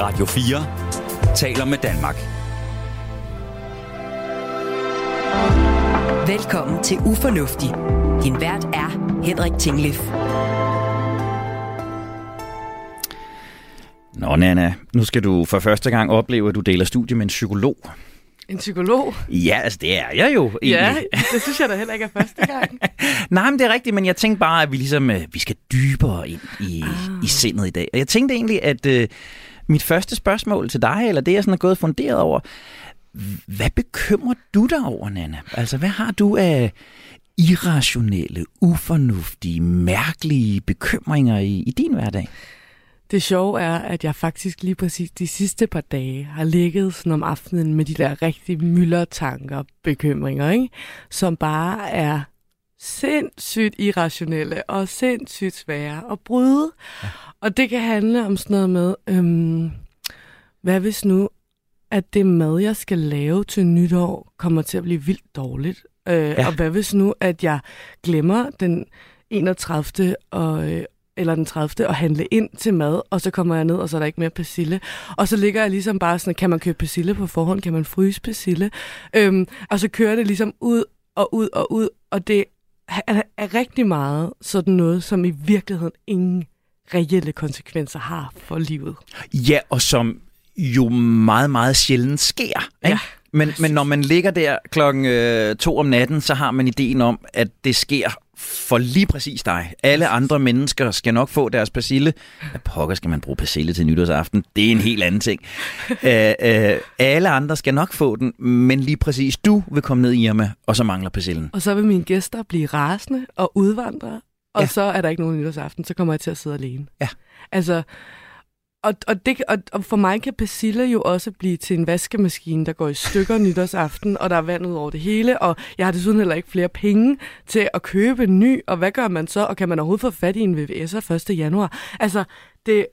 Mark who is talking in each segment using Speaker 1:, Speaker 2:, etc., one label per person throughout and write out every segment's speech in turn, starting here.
Speaker 1: Radio 4 taler med Danmark.
Speaker 2: Velkommen til Ufornuftig. Din vært er Henrik Tinglef.
Speaker 3: Nå, Nana, nu skal du for første gang opleve, at du deler studie med en psykolog.
Speaker 4: En psykolog?
Speaker 3: Ja, altså det er jeg jo egentlig.
Speaker 4: Ja, det synes jeg da heller ikke er første gang.
Speaker 3: Nej, men det er rigtigt, men jeg tænkte bare, at vi ligesom øh, vi skal dybere ind i, ah. i sindet i dag. Og jeg tænkte egentlig, at øh, mit første spørgsmål til dig, eller det jeg sådan er gået funderet over, hvad bekymrer du dig over, Nana? Altså, hvad har du af irrationelle, ufornuftige, mærkelige bekymringer i, i din hverdag?
Speaker 4: Det sjove er, at jeg faktisk lige præcis de sidste par dage har ligget sådan om aftenen med de der rigtig myldertanker, bekymringer, ikke? som bare er sindssygt irrationelle og sindssygt svære at bryde. Ja. Og det kan handle om sådan noget med, øhm, hvad hvis nu, at det mad, jeg skal lave til nytår, kommer til at blive vildt dårligt? Øh, ja. Og hvad hvis nu, at jeg glemmer den 31. og, øh, eller den 30. at handle ind til mad, og så kommer jeg ned, og så er der ikke mere persille. Og så ligger jeg ligesom bare sådan, kan man købe persille på forhånd? Kan man fryse persille? Øhm, og så kører det ligesom ud og ud og ud, og det er, er rigtig meget sådan noget, som i virkeligheden ingen reelle konsekvenser har for livet.
Speaker 3: Ja, og som jo meget, meget sjældent sker. Ikke? Ja. Men, men når man ligger der klokken øh, to om natten, så har man ideen om, at det sker for lige præcis dig. Alle andre mennesker skal nok få deres persille. Hvad pokker skal man bruge persille til nytårsaften? Det er en helt anden ting. Æ, øh, alle andre skal nok få den, men lige præcis du vil komme ned i Irma, og så mangler persillen.
Speaker 4: Og så vil mine gæster blive rasende og udvandre, og ja. så er der ikke nogen nytårsaften, så kommer jeg til at sidde alene.
Speaker 3: Ja.
Speaker 4: Altså, og, og, det, og, og for mig kan persille jo også blive til en vaskemaskine, der går i stykker nytårsaften, og der er vand ud over det hele, og jeg har desuden heller ikke flere penge til at købe en ny, og hvad gør man så? Og kan man overhovedet få fat i en VVS'er 1. januar? Altså, det,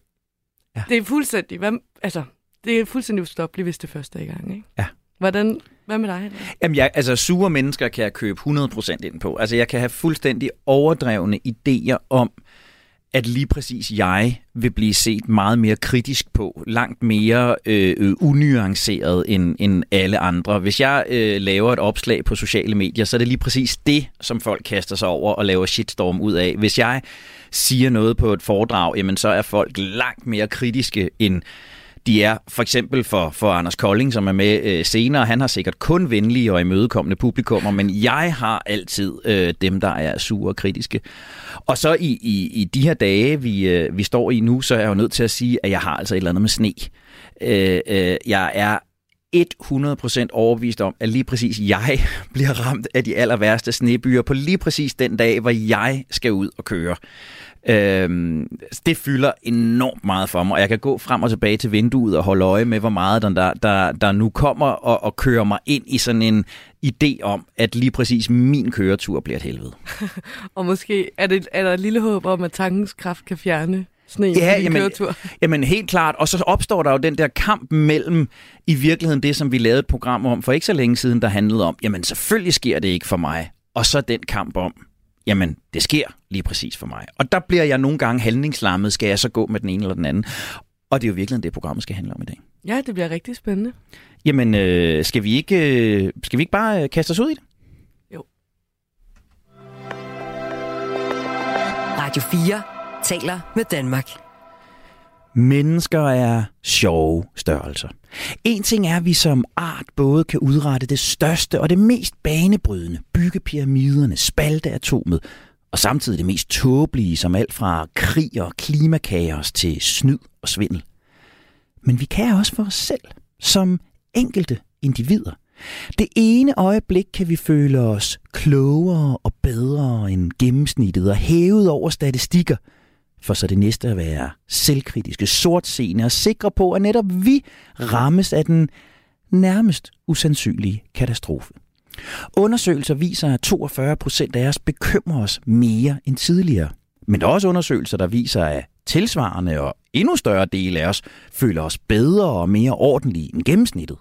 Speaker 4: ja. det er fuldstændig, hvad, altså, det er fuldstændig ustoppeligt, hvis det første er i gang, ikke?
Speaker 3: Ja.
Speaker 4: Hvordan, hvad med dig?
Speaker 3: Jamen, jeg, altså, sure mennesker kan jeg købe 100% ind på. Altså, jeg kan have fuldstændig overdrevne idéer om, at lige præcis jeg vil blive set meget mere kritisk på, langt mere øh, øh, unuanceret end, end alle andre. Hvis jeg øh, laver et opslag på sociale medier, så er det lige præcis det, som folk kaster sig over og laver shitstorm ud af. Hvis jeg siger noget på et foredrag, jamen så er folk langt mere kritiske end de er for eksempel for, for Anders Kolding, som er med øh, senere. Han har sikkert kun venlige og imødekommende publikummer, men jeg har altid øh, dem, der er sure og kritiske. Og så i, i, i de her dage, vi, øh, vi står i nu, så er jeg jo nødt til at sige, at jeg har altså et eller andet med sne. Øh, øh, jeg er 100% overbevist om, at lige præcis jeg bliver ramt af de aller værste snebyer på lige præcis den dag, hvor jeg skal ud og køre. Øhm, det fylder enormt meget for mig, og jeg kan gå frem og tilbage til vinduet og holde øje med, hvor meget der, der, der nu kommer og, og kører mig ind i sådan en idé om, at lige præcis min køretur bliver et helvede.
Speaker 4: og måske er, det, er der et lille håb om, at tankens kraft kan fjerne sne ja, jamen, køretur.
Speaker 3: Jamen helt klart. Og så opstår der jo den der kamp mellem i virkeligheden det, som vi lavede et program om for ikke så længe siden, der handlede om, jamen selvfølgelig sker det ikke for mig. Og så den kamp om, jamen det sker lige præcis for mig. Og der bliver jeg nogle gange handlingslammet, skal jeg så gå med den ene eller den anden. Og det er jo virkelig det, programmet skal handle om i dag.
Speaker 4: Ja, det bliver rigtig spændende.
Speaker 3: Jamen, øh, skal, vi ikke, øh, skal vi ikke bare øh, kaste os ud i det?
Speaker 4: Jo.
Speaker 2: Radio 4 taler med Danmark.
Speaker 3: Mennesker er sjove størrelser. En ting er, at vi som art både kan udrette det største og det mest banebrydende, bygge pyramiderne, spalte atomet, og samtidig det mest tåbelige, som alt fra krig og klimakaos til snyd og svindel. Men vi kan også for os selv, som enkelte individer. Det ene øjeblik kan vi føle os klogere og bedre end gennemsnittet og hævet over statistikker – for så det næste at være selvkritiske, sortseende og sikre på, at netop vi rammes af den nærmest usandsynlige katastrofe. Undersøgelser viser, at 42 procent af os bekymrer os mere end tidligere. Men der er også undersøgelser, der viser, at tilsvarende og endnu større del af os føler os bedre og mere ordentlige end gennemsnittet.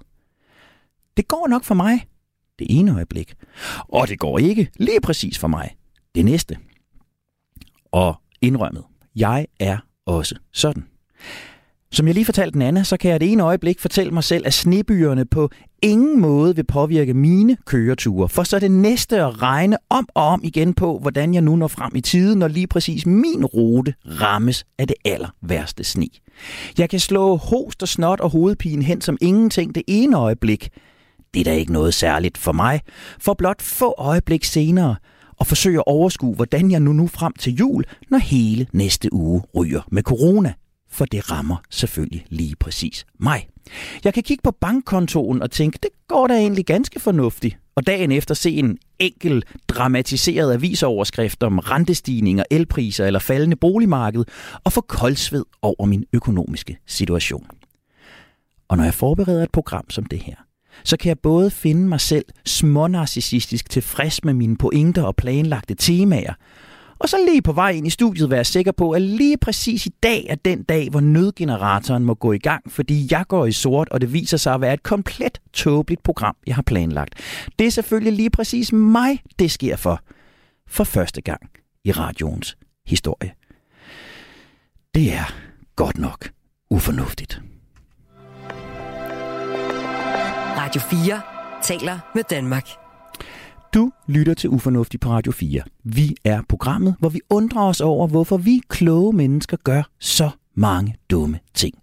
Speaker 3: Det går nok for mig det ene øjeblik, og det går ikke lige præcis for mig det næste. Og indrømmet, jeg er også sådan. Som jeg lige fortalte Nana, så kan jeg det ene øjeblik fortælle mig selv, at snebyerne på ingen måde vil påvirke mine køreture. For så er det næste at regne om og om igen på, hvordan jeg nu når frem i tiden, når lige præcis min rute rammes af det aller værste sne. Jeg kan slå host og snot og hovedpine hen som ingenting det ene øjeblik. Det er da ikke noget særligt for mig, for blot få øjeblik senere og forsøge at overskue, hvordan jeg nu nu frem til jul, når hele næste uge ryger med corona for det rammer selvfølgelig lige præcis mig. Jeg kan kigge på bankkontoen og tænke, det går da egentlig ganske fornuftigt. Og dagen efter se en enkel dramatiseret avisoverskrift om rentestigninger, elpriser eller faldende boligmarked og få koldsved over min økonomiske situation. Og når jeg forbereder et program som det her, så kan jeg både finde mig selv smånarcissistisk tilfreds med mine pointer og planlagte temaer, og så lige på vej ind i studiet være sikker på, at lige præcis i dag er den dag, hvor nødgeneratoren må gå i gang, fordi jeg går i sort, og det viser sig at være et komplet tåbeligt program, jeg har planlagt. Det er selvfølgelig lige præcis mig, det sker for. For første gang i radioens historie. Det er godt nok ufornuftigt.
Speaker 2: Radio 4 taler med Danmark.
Speaker 3: Du lytter til Ufornuftig på Radio 4. Vi er programmet, hvor vi undrer os over, hvorfor vi kloge mennesker gør så mange dumme ting.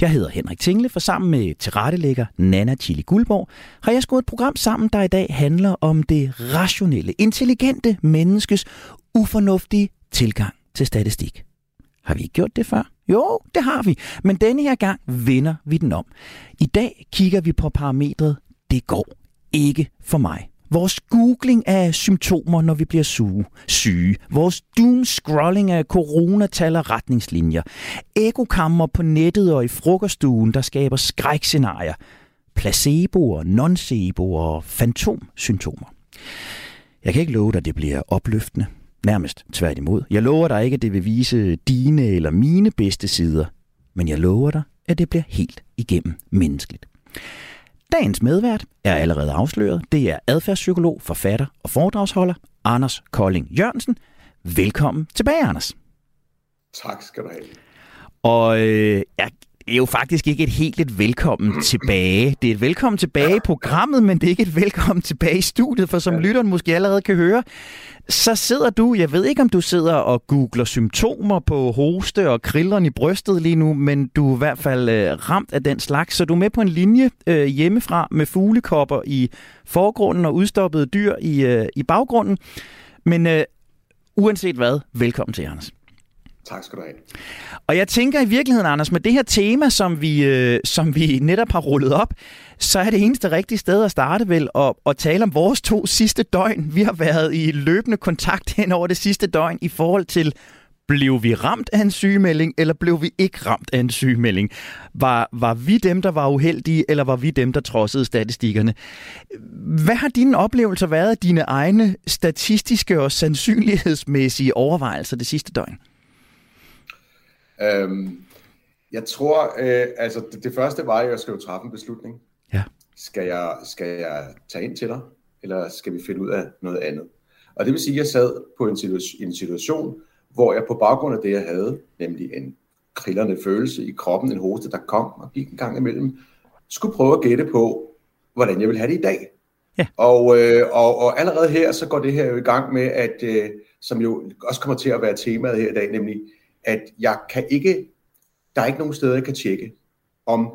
Speaker 3: Jeg hedder Henrik Tingle, for sammen med tilrettelægger Nana Chili Guldborg har jeg skruet et program sammen, der i dag handler om det rationelle, intelligente menneskes ufornuftige tilgang til statistik. Har vi ikke gjort det før? Jo, det har vi, men denne her gang vender vi den om. I dag kigger vi på parametret, det går ikke for mig. Vores googling af symptomer, når vi bliver suge, syge. Vores doom-scrolling af coronatal og retningslinjer. Ekokammer på nettet og i frokoststuen, der skaber skrækscenarier. Placeboer, noceboer og fantomsymptomer. Jeg kan ikke love dig, at det bliver opløftende. Nærmest tværtimod. Jeg lover dig ikke, at det vil vise dine eller mine bedste sider. Men jeg lover dig, at det bliver helt igennem menneskeligt. Dagens medvært er allerede afsløret. Det er adfærdspsykolog, forfatter og foredragsholder Anders Kolding Jørgensen. Velkommen tilbage, Anders.
Speaker 5: Tak skal du have.
Speaker 3: Og øh, jeg er jo faktisk ikke et helt et velkommen tilbage. Det er et velkommen tilbage i programmet, men det er ikke et velkommen tilbage i studiet, for som lytteren måske allerede kan høre, så sidder du, jeg ved ikke om du sidder og googler symptomer på hoste og krilleren i brystet lige nu, men du er i hvert fald øh, ramt af den slags, så du er med på en linje øh, hjemmefra med fuglekopper i forgrunden og udstoppede dyr i, øh, i baggrunden. Men øh, uanset hvad, velkommen til, Anders.
Speaker 5: Tak skal du have.
Speaker 3: Og jeg tænker i virkeligheden, Anders, med det her tema, som vi, øh, som vi netop har rullet op, så er det eneste rigtige sted at starte vel at, at tale om vores to sidste døgn. Vi har været i løbende kontakt hen over det sidste døgn i forhold til, blev vi ramt af en sygemelding, eller blev vi ikke ramt af en sygemelding? Var, var vi dem, der var uheldige, eller var vi dem, der trodsede statistikkerne? Hvad har dine oplevelser været af dine egne statistiske og sandsynlighedsmæssige overvejelser det sidste døgn?
Speaker 5: Øhm, jeg tror, øh, altså det, det første var, at jeg skulle træffe en beslutning.
Speaker 3: Ja.
Speaker 5: Skal jeg, skal jeg tage ind til dig, eller skal vi finde ud af noget andet? Og det vil sige, at jeg sad på en situation, en situation, hvor jeg på baggrund af det, jeg havde, nemlig en krillerne følelse i kroppen, en hoste, der kom og gik en gang imellem, skulle prøve at gætte på, hvordan jeg vil have det i dag.
Speaker 3: Ja.
Speaker 5: Og, øh, og, og allerede her, så går det her jo i gang med, at øh, som jo også kommer til at være temaet her i dag, nemlig at jeg kan ikke, der er ikke nogen steder, jeg kan tjekke, om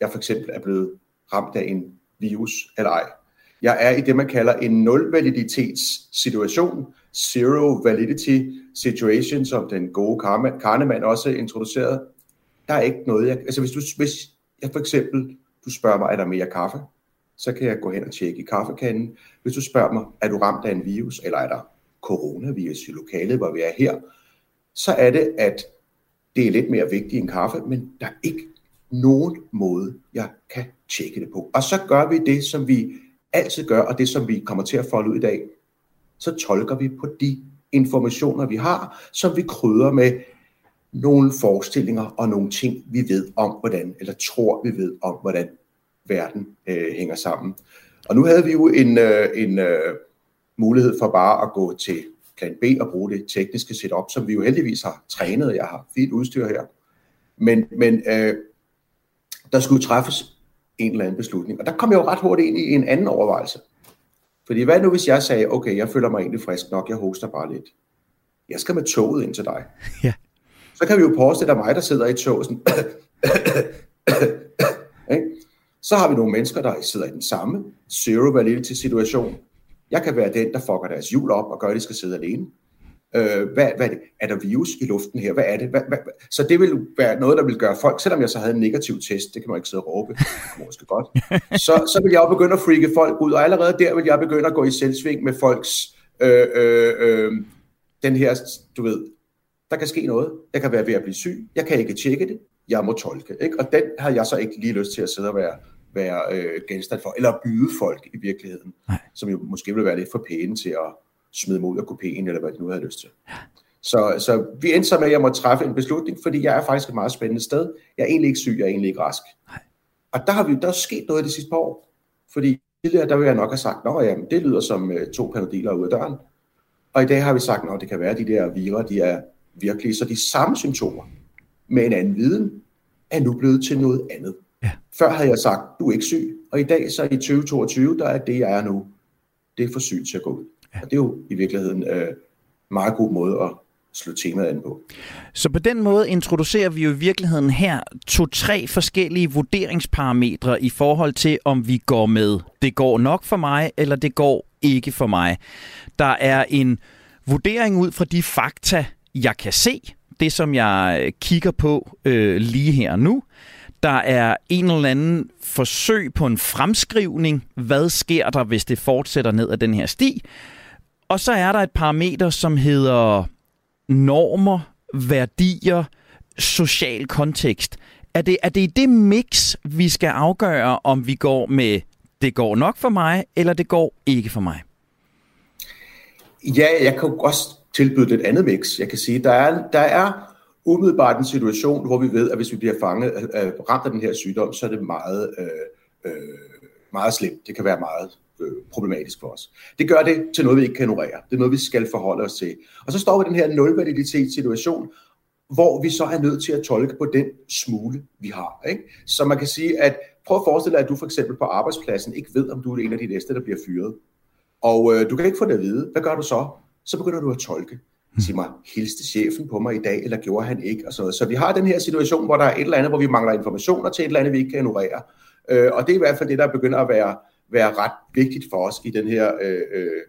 Speaker 5: jeg for eksempel er blevet ramt af en virus eller ej. Jeg er i det, man kalder en nul-validitets situation, zero validity situation, som den gode Kahneman også introducerede. Der er ikke noget, jeg, altså hvis, du, hvis jeg for eksempel, du spørger mig, er der mere kaffe? Så kan jeg gå hen og tjekke i kaffekanden. Hvis du spørger mig, er du ramt af en virus, eller er der coronavirus i lokalet, hvor vi er her, så er det, at det er lidt mere vigtigt end kaffe, men der er ikke nogen måde, jeg kan tjekke det på. Og så gør vi det, som vi altid gør, og det, som vi kommer til at folde ud i dag. Så tolker vi på de informationer, vi har, som vi krydder med nogle forestillinger og nogle ting, vi ved om, hvordan, eller tror, vi ved om, hvordan verden øh, hænger sammen. Og nu havde vi jo en, øh, en øh, mulighed for bare at gå til plan B og bruge det tekniske setup, som vi jo heldigvis har trænet. Jeg har fint udstyr her. Men, men øh, der skulle træffes en eller anden beslutning. Og der kom jeg jo ret hurtigt ind i en anden overvejelse. Fordi hvad nu, hvis jeg sagde, okay, jeg føler mig egentlig frisk nok, jeg hoster bare lidt. Jeg skal med toget ind til dig.
Speaker 3: Ja.
Speaker 5: Så kan vi jo påstille, at mig, der sidder i toget, sådan, så har vi nogle mennesker, der sidder i den samme zero validity situation. Jeg kan være den, der fucker deres hjul op og gør, at de skal sidde alene. Øh, hvad, hvad er det? Er der virus i luften her? Hvad er det? Hvad, hvad? Så det vil være noget, der vil gøre folk, selvom jeg så havde en negativ test, det kan man ikke sidde og råbe, måske godt, så, så vil jeg jo begynde at freake folk ud, og allerede der vil jeg begynde at gå i selvsving med folks, øh, øh, øh, den her, du ved, der kan ske noget, jeg kan være ved at blive syg, jeg kan ikke tjekke det, jeg må tolke, ikke? og den har jeg så ikke lige lyst til at sidde og være, være øh, genstand for, eller byde folk i virkeligheden, Nej. som jo måske vil være lidt for pæne til at smide ud af kopien, eller hvad de nu havde lyst til. Så, så vi endte så med, at jeg måtte træffe en beslutning, fordi jeg er faktisk et meget spændende sted. Jeg er egentlig ikke syg, jeg er egentlig ikke rask. Nej. Og der har vi der er sket noget de sidste par år. Fordi tidligere, der vil jeg nok have sagt, at det lyder som uh, to panodiler ud af døren. Og i dag har vi sagt, at det kan være, at de der virer, de er virkelige. Så de samme symptomer med en anden viden, er nu blevet til noget andet. Ja. Før havde jeg sagt, du er ikke syg. Og i dag, så i 2022, der er det, jeg er nu, det er for sygt til at gå ud. Ja. Og det er jo i virkeligheden øh, meget god måde at slå temaet an på.
Speaker 3: Så på den måde introducerer vi jo i virkeligheden her to-tre forskellige vurderingsparametre i forhold til, om vi går med, det går nok for mig, eller det går ikke for mig. Der er en vurdering ud fra de fakta, jeg kan se, det som jeg kigger på øh, lige her nu. Der er en eller anden forsøg på en fremskrivning. Hvad sker der, hvis det fortsætter ned ad den her sti? Og så er der et parameter, som hedder normer, værdier, social kontekst. Er det, er det i det mix, vi skal afgøre, om vi går med, det går nok for mig, eller det går ikke for mig?
Speaker 5: Ja, jeg kan også tilbyde et andet mix. Jeg kan sige, der er, der er umiddelbart en situation, hvor vi ved, at hvis vi bliver fanget, øh, ramt af den her sygdom, så er det meget, øh, øh, meget slemt. Det kan være meget øh, problematisk for os. Det gør det til noget, vi ikke kan ignorere. Det er noget, vi skal forholde os til. Og så står vi i den her nulvaliditetssituation, hvor vi så er nødt til at tolke på den smule, vi har. Ikke? Så man kan sige, at prøv at forestille dig, at du for eksempel på arbejdspladsen ikke ved, om du er en af de næste, der bliver fyret. Og øh, du kan ikke få det at vide. Hvad gør du så? Så begynder du at tolke. Sig mig, hilste chefen på mig i dag, eller gjorde han ikke? Og så, så vi har den her situation, hvor der er et eller andet, hvor vi mangler informationer til et eller andet, vi ikke kan ignorere. Øh, og det er i hvert fald det, der begynder at være være ret vigtigt for os i den her øh, øh,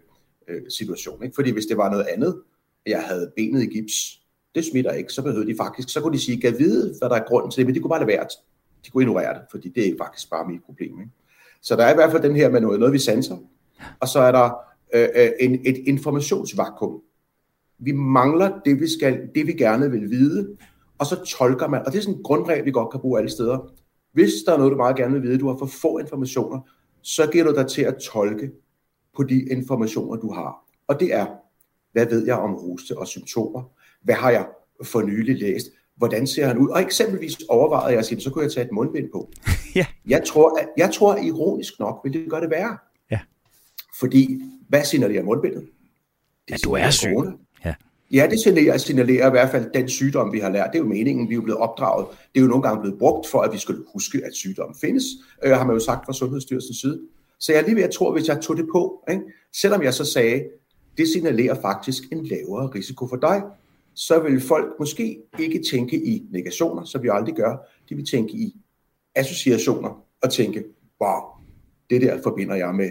Speaker 5: øh, situation. Ikke? Fordi hvis det var noget andet, jeg havde benet i gips, det smitter ikke, så behøvede de faktisk, så kunne de sige, kan vide, hvad der er grunden til det, men de kunne bare lade være. De kunne ignorere det, fordi det er faktisk bare mit problem. Ikke? Så der er i hvert fald den her med noget, noget vi sanser, og så er der øh, øh, en, et informationsvakuum. Vi mangler det, vi, skal, det, vi gerne vil vide, og så tolker man, og det er sådan en grundregel, vi godt kan bruge alle steder. Hvis der er noget, du meget gerne vil vide, du har for få informationer, så giver du dig til at tolke på de informationer, du har. Og det er, hvad ved jeg om hoste og symptomer? Hvad har jeg for nylig læst? Hvordan ser han ud? Og eksempelvis overvejede jeg at sige, så kunne jeg tage et mundbind på. ja. jeg, tror, at, jeg tror, ironisk nok vil det gøre det værre. Ja. Fordi, hvad signalerer mundbindet?
Speaker 3: Det at du er syg. Corona.
Speaker 5: Ja, det signalerer, signalerer i hvert fald den sygdom, vi har lært. Det er jo meningen, vi er jo blevet opdraget. Det er jo nogle gange blevet brugt for, at vi skulle huske, at sygdommen findes, øh, har man jo sagt fra Sundhedsstyrelsens side. Så jeg er lige ved at tro, hvis jeg tog det på, ikke? selvom jeg så sagde, det signalerer faktisk en lavere risiko for dig, så vil folk måske ikke tænke i negationer, som vi aldrig gør. De vil tænke i associationer og tænke, wow, det der forbinder jeg med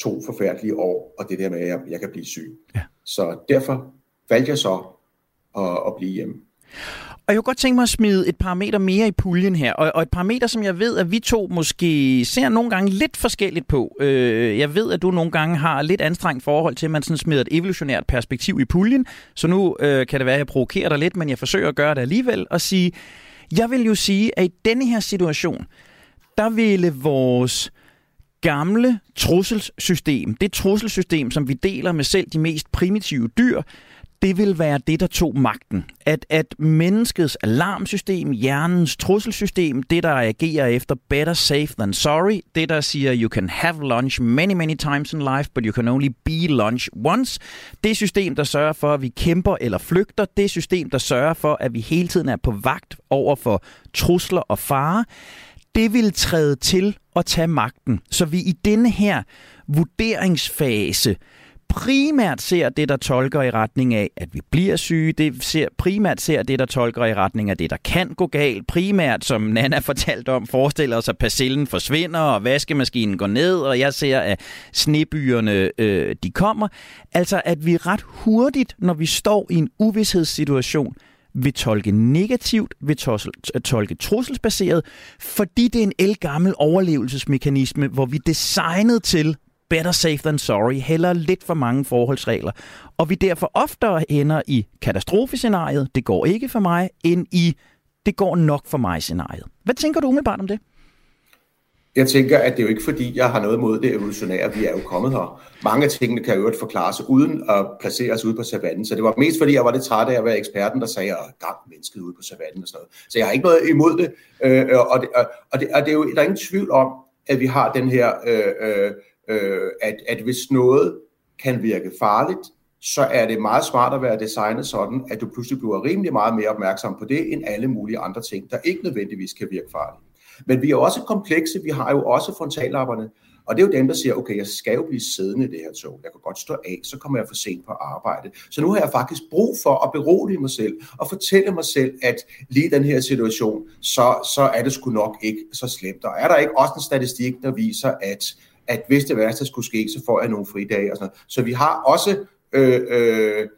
Speaker 5: to forfærdelige år, og det der med, at jeg, jeg kan blive syg. Ja. Så derfor valgte jeg så at, at blive hjemme.
Speaker 3: Og jeg kunne godt tænke mig at smide et parameter mere i puljen her, og, og et parameter, som jeg ved, at vi to måske ser nogle gange lidt forskelligt på. Øh, jeg ved, at du nogle gange har lidt anstrengt forhold til, at man sådan smider et evolutionært perspektiv i puljen, så nu øh, kan det være, at jeg provokerer dig lidt, men jeg forsøger at gøre det alligevel, og sige, jeg vil jo sige, at i denne her situation, der ville vores gamle trusselsystem, det trusselsystem, som vi deler med selv de mest primitive dyr, det vil være det, der tog magten. At, at menneskets alarmsystem, hjernens trusselsystem, det der agerer efter better safe than sorry, det der siger, you can have lunch many, many times in life, but you can only be lunch once, det system, der sørger for, at vi kæmper eller flygter, det system, der sørger for, at vi hele tiden er på vagt over for trusler og fare, det vil træde til at tage magten. Så vi i denne her vurderingsfase primært ser det, der tolker i retning af, at vi bliver syge. Det ser, primært ser det, der tolker i retning af det, der kan gå galt. Primært, som Nana fortalte om, forestiller os, at persillen forsvinder, og vaskemaskinen går ned, og jeg ser, at snebyerne øh, de kommer. Altså, at vi ret hurtigt, når vi står i en uvidshedssituation, vil tolke negativt, vil tolke trusselsbaseret, fordi det er en elgammel overlevelsesmekanisme, hvor vi er designet til better safe than sorry, heller lidt for mange forholdsregler, og vi derfor oftere ender i katastrofescenariet, det går ikke for mig, end i det går nok for mig scenariet. Hvad tænker du umiddelbart om det?
Speaker 5: Jeg tænker, at det er jo ikke fordi, jeg har noget imod det evolutionære. Vi er jo kommet her. Mange af tingene kan jo øvrigt forklares uden at placere os ude på savannen. Så det var mest fordi, jeg var lidt træt af at være eksperten, der sagde, at der mennesket ude på savannen og sådan noget. Så jeg har ikke noget imod det. Øh, øh og, det, og, det, og det er jo, der er ingen tvivl om, at vi har den her, øh, øh øh, at, at hvis noget kan virke farligt, så er det meget smart at være designet sådan, at du pludselig bliver rimelig meget mere opmærksom på det, end alle mulige andre ting, der ikke nødvendigvis kan virke farlige. Men vi er også komplekse, vi har jo også frontallapperne, og det er jo dem, der siger, okay, jeg skal jo blive siddende i det her tog. Jeg kan godt stå af, så kommer jeg for sent på arbejde. Så nu har jeg faktisk brug for at berolige mig selv og fortælle mig selv, at lige den her situation, så, så er det sgu nok ikke så slemt. Og er der ikke også en statistik, der viser, at, at hvis det værste skulle ske, så får jeg nogle fridage og sådan noget. Så vi har også øh, øh,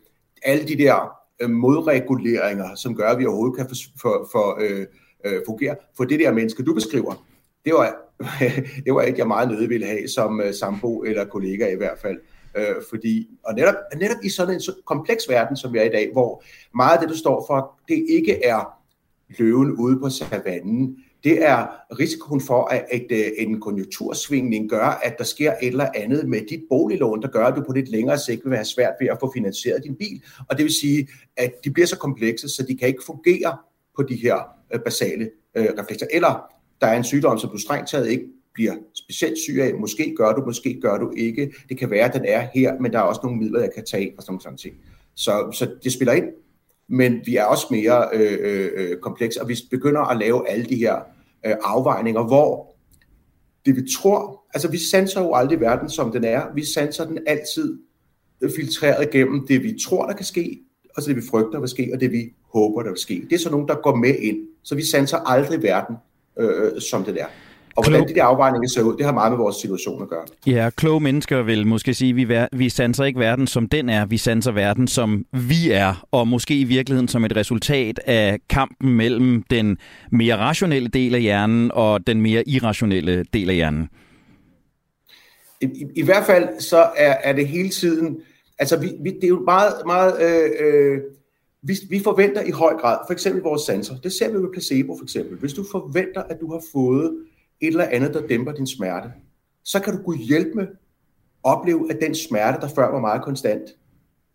Speaker 5: alle de der øh, modreguleringer, som gør, at vi overhovedet kan for, for, for øh, øh, fungere. For det der menneske, du beskriver, det var, det var ikke, jeg meget nødig ville have som øh, sambo eller kollega i hvert fald. Øh, fordi, og netop, netop i sådan en så kompleks verden, som vi er i dag, hvor meget af det, du står for, det ikke er løven ude på savannen, det er risikoen for, at, at, øh, en konjunktursvingning gør, at der sker et eller andet med dit boliglån, der gør, at du på lidt længere sigt vil have svært ved at få finansieret din bil. Og det vil sige, at de bliver så komplekse, så de kan ikke fungere på de her øh, basale øh, reflekser. Eller der er en sygdom, som du strengt taget ikke bliver specielt syg af. Måske gør du, måske gør du ikke. Det kan være, at den er her, men der er også nogle midler, jeg kan tage og sådan nogle ting. Så, så det spiller ind. Men vi er også mere øh, øh, øh, komplekse, og vi begynder at lave alle de her øh, afvejninger, hvor det vi tror, altså vi sanser jo aldrig verden, som den er. Vi sanser den altid øh, filtreret gennem det, vi tror, der kan ske, og så det, vi frygter vil ske, og det, vi håber, der vil ske. Det er så nogen, der går med ind. Så vi sanser aldrig verden, øh, øh som det er. Og hvordan de der afvejninger ser ud, det har meget med vores situation at gøre.
Speaker 3: Ja, kloge mennesker vil måske sige, at vi, vi sanser ikke verden som den er, vi sanser verden som vi er, og måske i virkeligheden som et resultat af kampen mellem den mere rationelle del af hjernen og den mere irrationelle del af hjernen.
Speaker 5: I, i, i hvert fald så er, er det hele tiden, altså vi, vi, det er jo meget, meget øh, øh, vi, vi forventer i høj grad, for eksempel vores sanser, det ser vi med placebo for eksempel, hvis du forventer, at du har fået et eller andet, der dæmper din smerte, så kan du kunne hjælpe med opleve, at den smerte, der før var meget konstant,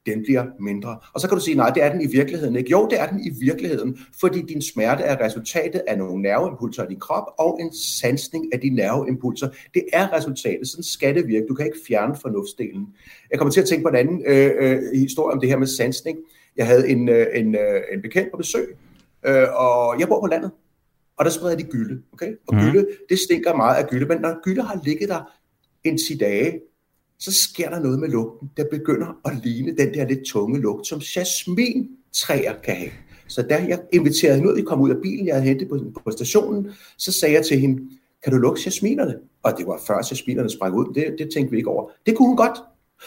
Speaker 5: den bliver mindre. Og så kan du sige, nej, det er den i virkeligheden ikke. Jo, det er den i virkeligheden, fordi din smerte er resultatet af nogle nerveimpulser i din krop og en sansning af de nerveimpulser. Det er resultatet. Sådan skal det virke. Du kan ikke fjerne fornuftsdelen. Jeg kommer til at tænke på en anden øh, øh, historie om det her med sansning. Jeg havde en, øh, en, øh, en bekendt på besøg, øh, og jeg bor på landet og der spreder de gylde. Okay? Og mm. gylde, det stinker meget af gylde, men når gylde har ligget der en 10 dage, så sker der noget med lugten, der begynder at ligne den der lidt tunge lugt, som jasmintræer kan have. Så da jeg inviterede hende ud, vi kom ud af bilen, jeg havde hentet på, på stationen, så sagde jeg til hende, kan du lugte jasminerne? Og det var før jasminerne sprang ud, det, det tænkte vi ikke over. Det kunne hun godt.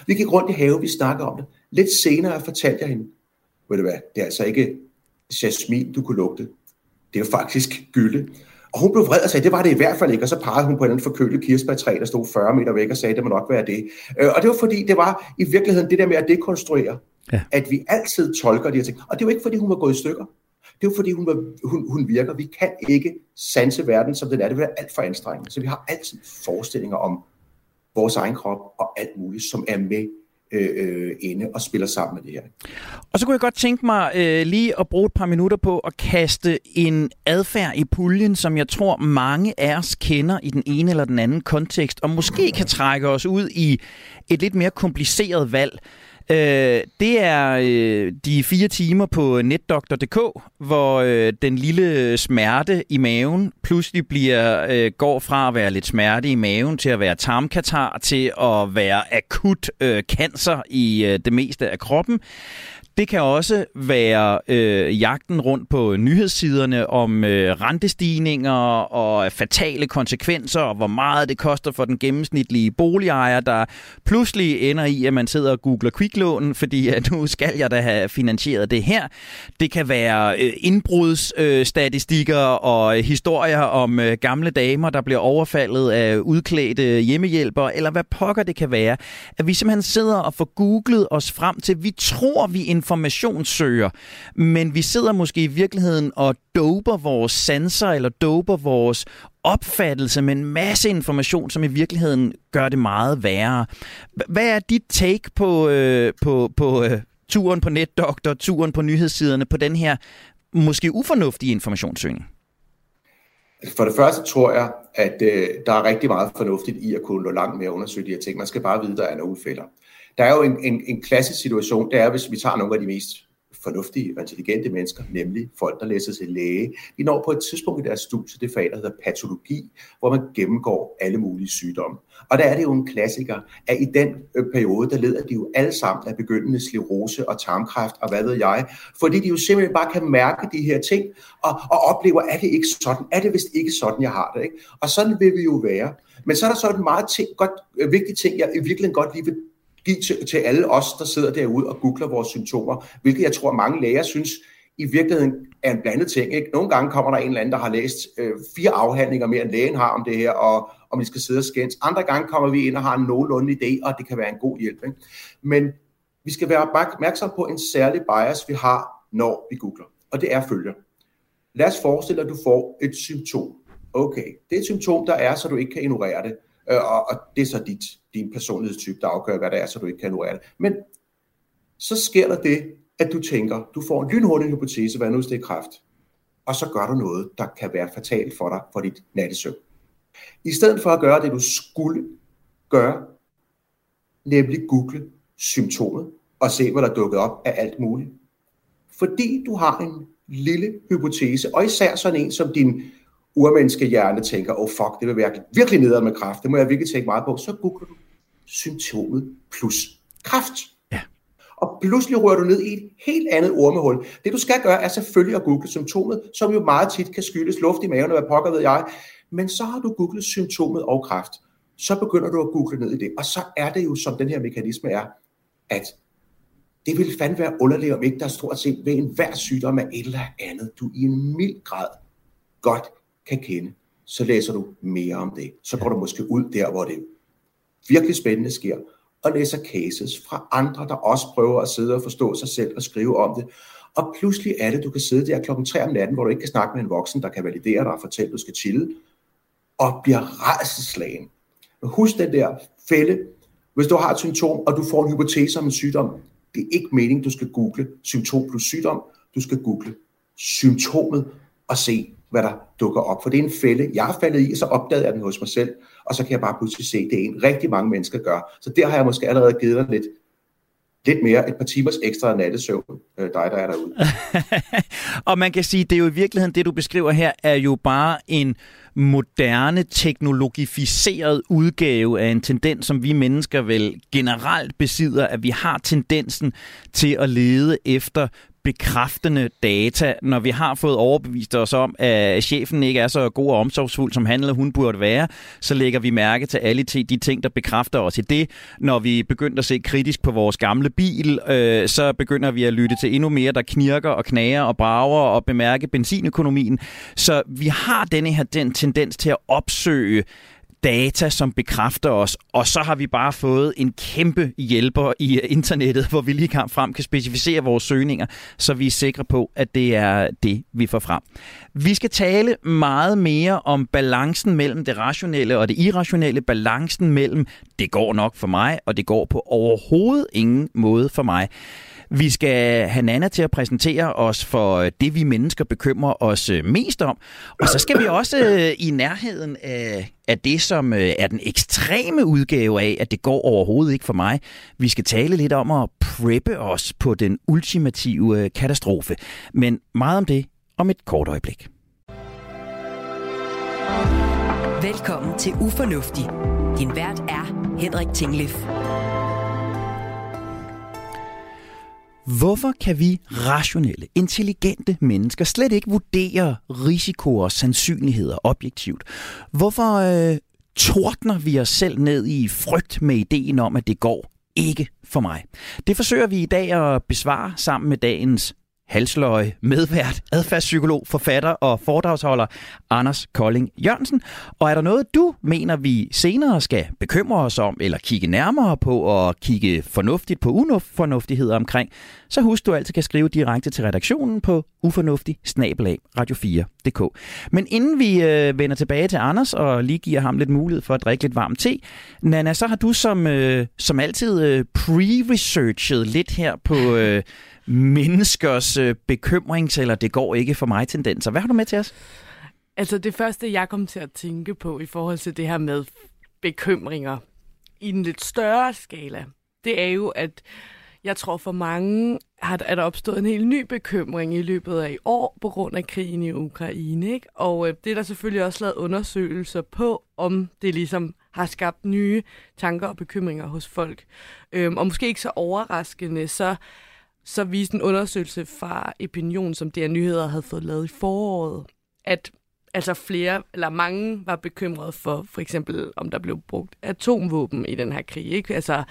Speaker 5: Vi gik rundt i haven, vi snakkede om det. Lidt senere fortalte jeg hende, ved du hvad, det er altså ikke jasmin, du kunne lugte det er jo faktisk gylde. Og hun blev vred og sagde, det var det i hvert fald ikke, og så pegede hun på en forkølet kirsebærtræ, der stod 40 meter væk og sagde, det må nok være det. Øh, og det var fordi, det var i virkeligheden det der med at dekonstruere, ja. at vi altid tolker de her ting. Og det var ikke fordi, hun var gået i stykker. Det var fordi, hun, var, hun, hun virker. Vi kan ikke sanse verden, som den er. Det vil være alt for anstrengende. Så vi har altid forestillinger om vores egen krop og alt muligt, som er med Øh, øh, ende og spiller sammen med det her.
Speaker 3: Og så kunne jeg godt tænke mig øh, lige at bruge et par minutter på at kaste en adfærd i puljen, som jeg tror mange af os kender i den ene eller den anden kontekst, og måske kan trække os ud i et lidt mere kompliceret valg. Øh, det er øh, de fire timer på netdoktor.dk, hvor øh, den lille smerte i maven pludselig bliver øh, går fra at være lidt smerte i maven til at være tarmkatar, til at være akut øh, cancer i øh, det meste af kroppen. Det kan også være øh, jagten rundt på nyhedssiderne om øh, rentestigninger og fatale konsekvenser, og hvor meget det koster for den gennemsnitlige boligejer, der pludselig ender i, at man sidder og googler kviklån, fordi at nu skal jeg da have finansieret det her. Det kan være øh, indbrudsstatistikker øh, og historier om øh, gamle damer, der bliver overfaldet af udklædte hjemmehjælpere, eller hvad pokker det kan være. At vi simpelthen sidder og får googlet os frem til, vi tror, vi informationssøger, men vi sidder måske i virkeligheden og doper vores sanser eller doper vores opfattelse med en masse information, som i virkeligheden gør det meget værre. Hvad er dit take på, øh, på, på øh, turen på NetDoktor, turen på nyhedssiderne, på den her måske ufornuftige informationssøgning?
Speaker 5: Altså, for det første tror jeg, at øh, der er rigtig meget fornuftigt i at kunne nå langt med at undersøge de her ting. Man skal bare vide, at der er nogle fælder. Der er jo en, en, en klassisk situation, det er, hvis vi tager nogle af de mest fornuftige og intelligente mennesker, nemlig folk, der læser til læge. De når på et tidspunkt i deres studie det fag, der hedder patologi, hvor man gennemgår alle mulige sygdomme. Og der er det jo en klassiker, at i den øh, periode, der leder de jo alle sammen af begyndende sklerose og tarmkræft og hvad ved jeg, fordi de jo simpelthen bare kan mærke de her ting og, og oplever, er det ikke sådan? Er det vist ikke sådan, jeg har det? Ikke? Og sådan vil vi jo være. Men så er der så en meget ting, godt, øh, vigtig ting, jeg i virkeligheden godt lige vil give til, til alle os, der sidder derude og googler vores symptomer, hvilket jeg tror mange læger synes i virkeligheden er en blandet ting. Ikke? Nogle gange kommer der en eller anden, der har læst øh, fire afhandlinger mere end lægen har om det her, og om vi skal sidde og skændes. Andre gange kommer vi ind og har en nogenlunde idé, og det kan være en god hjælp. Ikke? Men vi skal være opmærksom på en særlig bias, vi har, når vi googler. Og det er følger. Lad os forestille dig, at du får et symptom. Okay, det er et symptom, der er, så du ikke kan ignorere det. Øh, og, og det er så dit, din personlighedstype, der afgør, hvad det er, så du ikke kan ignorere det. Men så sker der det, at du tænker, du får en lynhurtig hypotese, hvad nu hvis det er kræft, og så gør du noget, der kan være fatalt for dig, for dit nattesøvn. I stedet for at gøre det, du skulle gøre, nemlig google symptomet, og se, hvad der dukker op af alt muligt. Fordi du har en lille hypotese, og især sådan en som din urmenneske hjerne tænker, oh fuck, det vil være virkelig nedad med kraft, det må jeg virkelig tænke meget på, så googler du symptomet plus kraft.
Speaker 3: Ja.
Speaker 5: Og pludselig rører du ned i et helt andet ormehul. Det du skal gøre, er selvfølgelig at google symptomet, som jo meget tit kan skyldes luft i maven, og hvad pokker ved jeg. Men så har du googlet symptomet og kraft. Så begynder du at google ned i det. Og så er det jo, som den her mekanisme er, at det vil fandme være underligt, om ikke der er stort set ved enhver sygdom af et eller andet, du i en mild grad godt kan kende, så læser du mere om det. Så går du måske ud der, hvor det virkelig spændende sker, og læser cases fra andre, der også prøver at sidde og forstå sig selv og skrive om det. Og pludselig er det, du kan sidde der klokken 3 om natten, hvor du ikke kan snakke med en voksen, der kan validere dig og fortælle, at du skal chille, og bliver rejseslagen. Husk den der fælde. Hvis du har et symptom, og du får en hypotese om en sygdom, det er ikke meningen, du skal google symptom plus sygdom. Du skal google symptomet og se, hvad der dukker op. For det er en fælde, jeg har faldet i, og så opdagede jeg den hos mig selv, og så kan jeg bare pludselig se, det er en rigtig mange mennesker gør. Så der har jeg måske allerede givet dig lidt, lidt mere, et par timers ekstra nattesøvn, øh, dig der er derude.
Speaker 3: og man kan sige, det er jo i virkeligheden, det du beskriver her, er jo bare en moderne, teknologificeret udgave af en tendens, som vi mennesker vel generelt besidder, at vi har tendensen til at lede efter bekræftende data, når vi har fået overbevist os om, at chefen ikke er så god og omsorgsfuld, som han eller hun burde være, så lægger vi mærke til alle de ting, der bekræfter os i det. Når vi begynder at se kritisk på vores gamle bil, øh, så begynder vi at lytte til endnu mere, der knirker og knager og brager og bemærke benzinøkonomien. Så vi har denne her den tendens til at opsøge data, som bekræfter os, og så har vi bare fået en kæmpe hjælper i øh, internettet, hvor vi lige frem kan specificere vores søgninger, så vi er sikre på, at det er det, vi får frem. Vi skal tale meget mere om balancen mellem det rationelle og det irrationelle, balancen mellem det går nok for mig, og det går på overhovedet ingen måde for mig. Vi skal have Nana til at præsentere os for øh, det, vi mennesker bekymrer os øh, mest om. Og så skal vi også øh, i nærheden af, af det, som er den ekstreme udgave af, at det går overhovedet ikke for mig. Vi skal tale lidt om at preppe os på den ultimative katastrofe. Men meget om det om et kort øjeblik.
Speaker 2: Velkommen til Ufornuftig. Din vært er Henrik Tinglev.
Speaker 3: Hvorfor kan vi rationelle, intelligente mennesker slet ikke vurdere risikoer og sandsynligheder objektivt? Hvorfor øh, tordner vi os selv ned i frygt med ideen om, at det går ikke for mig? Det forsøger vi i dag at besvare sammen med dagens halsløje, medvært, adfærdspsykolog, forfatter og foredragsholder Anders Kolding Jørgensen. Og er der noget, du mener, vi senere skal bekymre os om, eller kigge nærmere på, og kigge fornuftigt på ufornuftigheder omkring, så husk, du altid kan skrive direkte til redaktionen på ufornuftig radio4.dk. Men inden vi øh, vender tilbage til Anders og lige giver ham lidt mulighed for at drikke lidt varm te, Nana, så har du som, øh, som altid øh, pre-researchet lidt her på... Øh, menneskers øh, bekymrings- eller det går ikke for mig tendenser. Hvad har du med til os?
Speaker 4: Altså det første, jeg kom til at tænke på i forhold til det her med bekymringer i en lidt større skala, det er jo, at jeg tror for mange har, er der opstået en helt ny bekymring i løbet af i år på grund af krigen i Ukraine. Ikke? Og øh, det er der selvfølgelig også lavet undersøgelser på, om det ligesom har skabt nye tanker og bekymringer hos folk. Øhm, og måske ikke så overraskende, så så viste en undersøgelse fra Opinion, som DR Nyheder havde fået lavet i foråret, at altså flere, eller mange var bekymrede for, for eksempel, om der blev brugt atomvåben i den her krig. Ikke? Altså,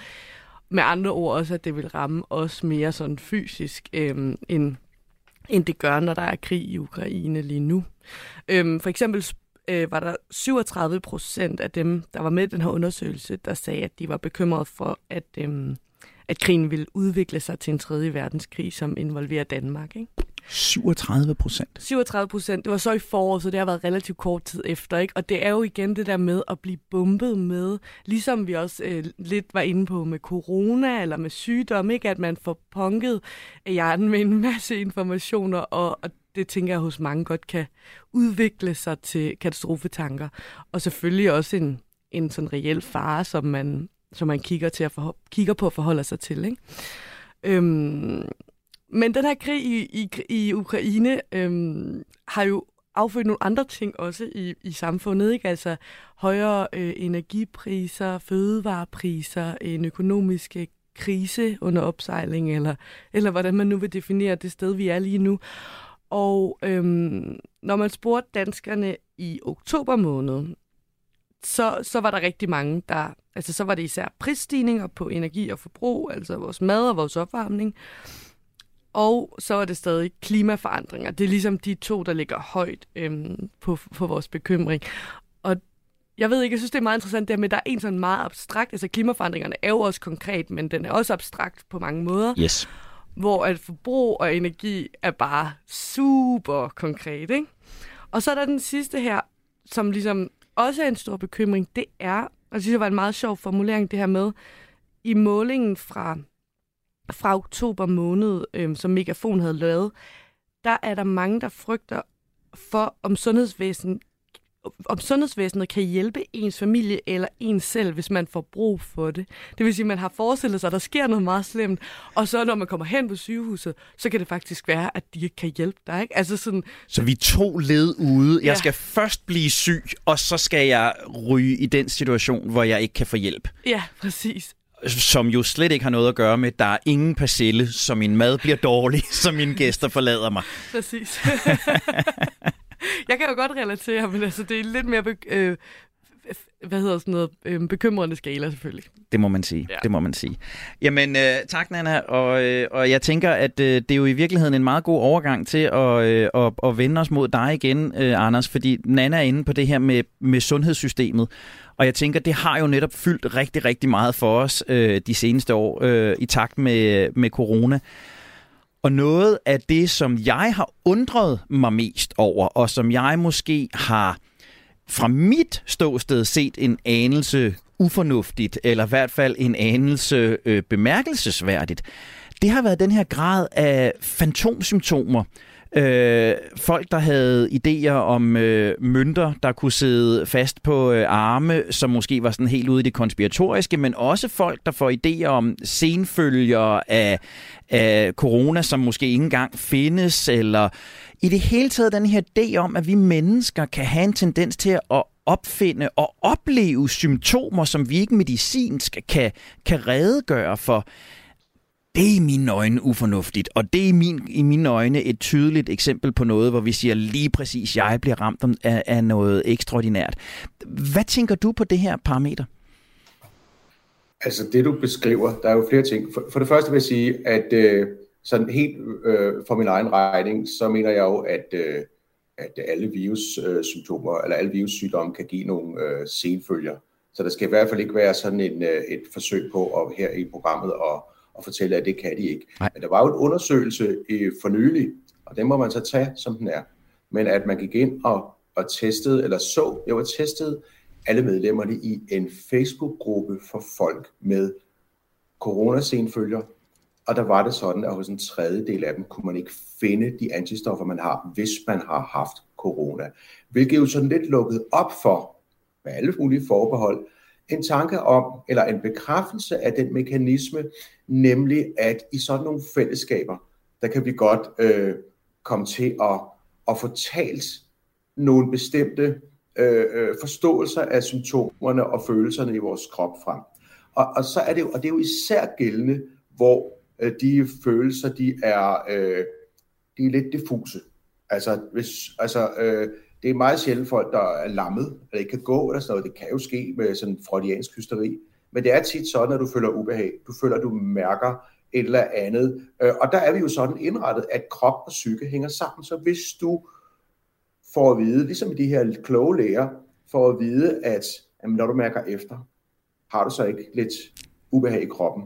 Speaker 4: med andre ord også, at det vil ramme os mere sådan fysisk, øhm, end, end det gør, når der er krig i Ukraine lige nu. Øhm, for eksempel øh, var der 37 procent af dem, der var med i den her undersøgelse, der sagde, at de var bekymrede for, at øhm, at krigen ville udvikle sig til en tredje verdenskrig, som involverer Danmark. Ikke?
Speaker 3: 37 procent?
Speaker 4: 37 procent. Det var så i foråret, så det har været relativt kort tid efter. Ikke? Og det er jo igen det der med at blive bumpet med, ligesom vi også øh, lidt var inde på med corona eller med sygdom, ikke? at man får punket hjernen med en masse informationer, og, og det tænker jeg hos mange godt kan udvikle sig til katastrofetanker. Og selvfølgelig også en, en sådan reel fare, som man som man kigger, til at forho- kigger på og forholder sig til. Ikke? Øhm, men den her krig i, i, i Ukraine øhm, har jo affødt nogle andre ting også i, i samfundet. Ikke? Altså højere øh, energipriser, fødevarepriser, en økonomisk øh, krise under opsejling, eller, eller hvordan man nu vil definere det sted, vi er lige nu. Og øhm, når man spurgte danskerne i oktober måned, så, så var der rigtig mange, der... Altså, så var det især prisstigninger på energi og forbrug, altså vores mad og vores opvarmning. Og så er det stadig klimaforandringer. Det er ligesom de to, der ligger højt øhm, på, på vores bekymring. Og jeg ved ikke, jeg synes, det er meget interessant det med, at der er en sådan meget abstrakt, altså klimaforandringerne er jo også konkret, men den er også abstrakt på mange måder.
Speaker 3: Yes.
Speaker 4: Hvor at forbrug og energi er bare super konkret, ikke? Og så er der den sidste her, som ligesom også er en stor bekymring, det er, og det synes, jeg var en meget sjov formulering, det her med, i målingen fra, fra oktober måned, øhm, som Megafon havde lavet, der er der mange, der frygter for, om sundhedsvæsenet om sundhedsvæsenet kan hjælpe ens familie eller ens selv, hvis man får brug for det. Det vil sige, at man har forestillet sig, at der sker noget meget slemt, og så når man kommer hen på sygehuset, så kan det faktisk være, at de ikke kan hjælpe dig. Ikke? Altså sådan,
Speaker 3: så vi to led ude. Jeg ja. skal først blive syg, og så skal jeg ryge i den situation, hvor jeg ikke kan få hjælp.
Speaker 4: Ja, præcis
Speaker 3: som jo slet ikke har noget at gøre med, der er ingen persille, så min mad bliver dårlig, så mine gæster forlader mig.
Speaker 4: Præcis. jeg kan jo godt relatere, men altså, det er lidt mere øh, hvad hedder sådan noget, øh, bekymrende skala selvfølgelig.
Speaker 3: Det må man sige. Ja. Det må man sige. Jamen, øh, tak Nana, og, øh, og jeg tænker, at øh, det er jo i virkeligheden en meget god overgang til at, øh, at, at vende os mod dig igen, øh, Anders, fordi Nana er inde på det her med, med sundhedssystemet, og jeg tænker, det har jo netop fyldt rigtig, rigtig meget for os øh, de seneste år øh, i takt med, med corona. Og noget af det, som jeg har undret mig mest over, og som jeg måske har fra mit ståsted set en anelse ufornuftigt, eller i hvert fald en anelse øh, bemærkelsesværdigt, det har været den her grad af fantomsymptomer, Øh, folk, der havde idéer om øh, mønter, der kunne sidde fast på øh, arme, som måske var sådan helt ude i det konspiratoriske, men også folk, der får idéer om senfølger af, af corona, som måske ikke engang findes, eller i det hele taget den her idé om, at vi mennesker kan have en tendens til at opfinde og opleve symptomer, som vi ikke medicinsk kan, kan redegøre for det er i mine øjne ufornuftigt, og det er i, min, i mine øjne et tydeligt eksempel på noget, hvor vi siger lige præcis, jeg bliver ramt af, af noget ekstraordinært. Hvad tænker du på det her parameter?
Speaker 5: Altså det du beskriver, der er jo flere ting. For, for det første vil jeg sige, at øh, sådan helt øh, for min egen regning, så mener jeg jo, at, øh, at alle virussymptomer, øh, eller alle virussygdomme kan give nogle øh, senfølger. Så der skal i hvert fald ikke være sådan en, øh, et forsøg på at her i programmet at og fortælle, at det kan de ikke. Nej. Men der var jo en undersøgelse i for nylig, og den må man så tage, som den er. Men at man gik ind og, og testede, eller så, jeg var testet alle medlemmerne i en Facebook-gruppe for folk med coronasenfølger, og der var det sådan, at hos en tredjedel af dem kunne man ikke finde de antistoffer, man har, hvis man har haft corona. Hvilket jo sådan lidt lukket op for, med alle mulige forbehold, en tanke om, eller en bekræftelse af den mekanisme, nemlig at i sådan nogle fællesskaber, der kan vi godt øh, komme til at, at få talt nogle bestemte øh, øh, forståelser af symptomerne og følelserne i vores krop frem. Og, og så er det jo, og det er jo især gældende, hvor øh, de følelser, de er, øh, de er lidt diffuse. Altså, hvis, altså øh, det er meget sjældent folk, der er lammet, eller ikke kan gå, eller sådan noget. Det kan jo ske med sådan freudiansk hysteri. Men det er tit sådan, at du føler ubehag. Du føler, at du mærker et eller andet. Øh, og der er vi jo sådan indrettet, at krop og psyke hænger sammen. Så hvis du får at vide, ligesom de her kloge læger, får at vide, at jamen, når du mærker efter, har du så ikke lidt ubehag i kroppen?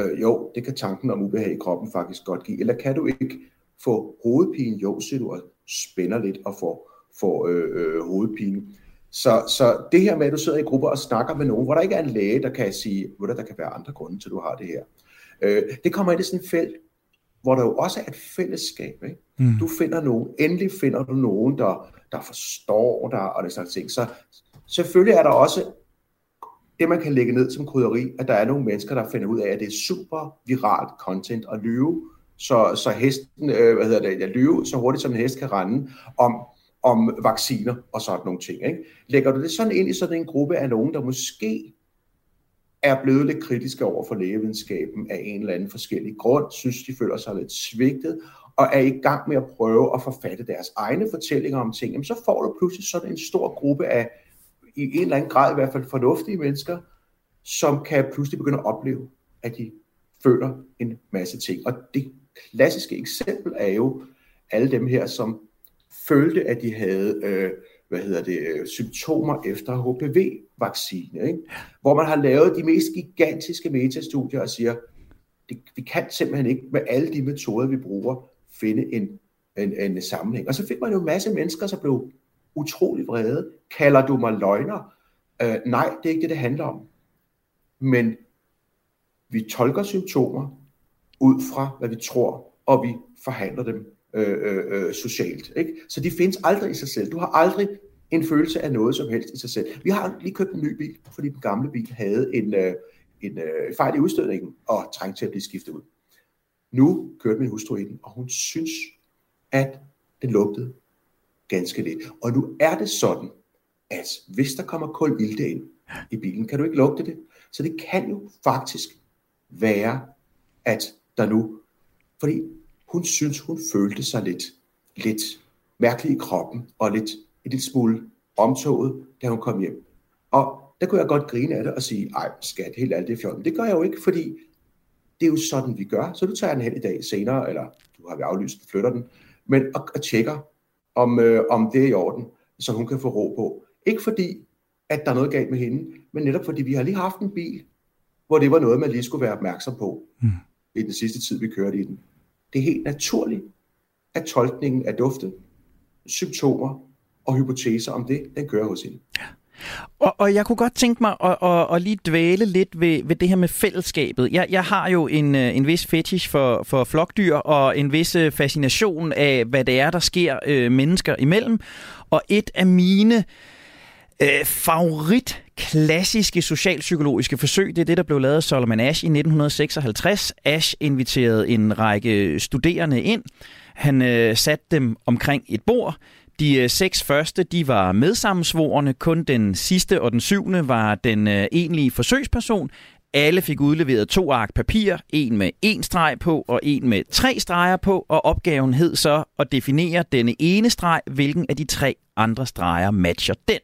Speaker 5: Øh, jo, det kan tanken om ubehag i kroppen faktisk godt give. Eller kan du ikke få hovedpine? Jo, så du spænder lidt og får, får øh, øh, hovedpine. Så, så det her med, at du sidder i grupper og snakker med nogen, hvor der ikke er en læge, der kan sige, hvor der kan være andre grunde til, at du har det her. Øh, det kommer ind i sådan et felt, hvor der jo også er et fællesskab. Ikke? Mm. Du finder nogen, endelig finder du nogen, der, der forstår dig og det slags ting. Så selvfølgelig er der også det, man kan lægge ned som krydderi, at der er nogle mennesker, der finder ud af, at det er super viralt content at lyve, så, så hesten, øh, hvad hedder det, at lyve så hurtigt som en hest kan rende om om vacciner og sådan nogle ting. Ikke? Lægger du det sådan ind i sådan en gruppe af nogen, der måske er blevet lidt kritiske over for lægevidenskaben af en eller anden forskellig grund, synes de føler sig lidt svigtet, og er i gang med at prøve at forfatte deres egne fortællinger om ting, jamen så får du pludselig sådan en stor gruppe af, i en eller anden grad i hvert fald fornuftige mennesker, som kan pludselig begynde at opleve, at de føler en masse ting. Og det klassiske eksempel er jo alle dem her, som følte, at de havde øh, hvad hedder det, øh, symptomer efter HPV-vaccine, ikke? hvor man har lavet de mest gigantiske metastudier og siger, det, vi kan simpelthen ikke med alle de metoder, vi bruger, finde en, en, en sammenhæng. Og så fik man jo en masse mennesker, som blev utrolig vrede. Kalder du mig løgner? Øh, nej, det er ikke det, det handler om. Men vi tolker symptomer ud fra, hvad vi tror, og vi forhandler dem Øh, øh, socialt. Ikke? Så de findes aldrig i sig selv. Du har aldrig en følelse af noget som helst i sig selv. Vi har lige købt en ny bil, fordi den gamle bil havde en, øh, en øh, fejl i udstødningen og trængte til at blive skiftet ud. Nu kørte min hustru i den, og hun synes, at den lugtede ganske lidt. Og nu er det sådan, at hvis der kommer kulilde ind i bilen, kan du ikke lugte det. Så det kan jo faktisk være, at der nu, fordi hun synes, hun følte sig lidt, lidt mærkelig i kroppen og lidt, lidt smule omtoget, da hun kom hjem. Og der kunne jeg godt grine af det og sige, ej skat, helt alt det fjollet. Det gør jeg jo ikke, fordi det er jo sådan, vi gør. Så du tager den hen i dag senere, eller du har vi aflyst, flytter den, men og, og tjekker, om, øh, om det er i orden, så hun kan få ro på. Ikke fordi, at der er noget galt med hende, men netop fordi vi har lige haft en bil, hvor det var noget, man lige skulle være opmærksom på mm. i den sidste tid, vi kørte i den. Det er helt naturligt, at tolkningen af dufte, symptomer og hypoteser om det, den kører hos hende. Ja.
Speaker 3: Og, og jeg kunne godt tænke mig at, at, at lige dvæle lidt ved, ved det her med fællesskabet. Jeg, jeg har jo en, øh, en vis fetish for, for flokdyr og en vis øh, fascination af, hvad det er, der sker øh, mennesker imellem. Og et af mine øh, Øh, favorit klassiske socialpsykologiske forsøg, det er det, der blev lavet af Solomon Ash i 1956. Ash inviterede en række studerende ind. Han øh, satte dem omkring et bord. De øh, seks første, de var medsammensvorene. Kun den sidste og den syvende var den øh, egentlige forsøgsperson. Alle fik udleveret to ark papir, en med en streg på og en med tre streger på, og opgaven hed så at definere denne ene streg, hvilken af de tre andre streger matcher den.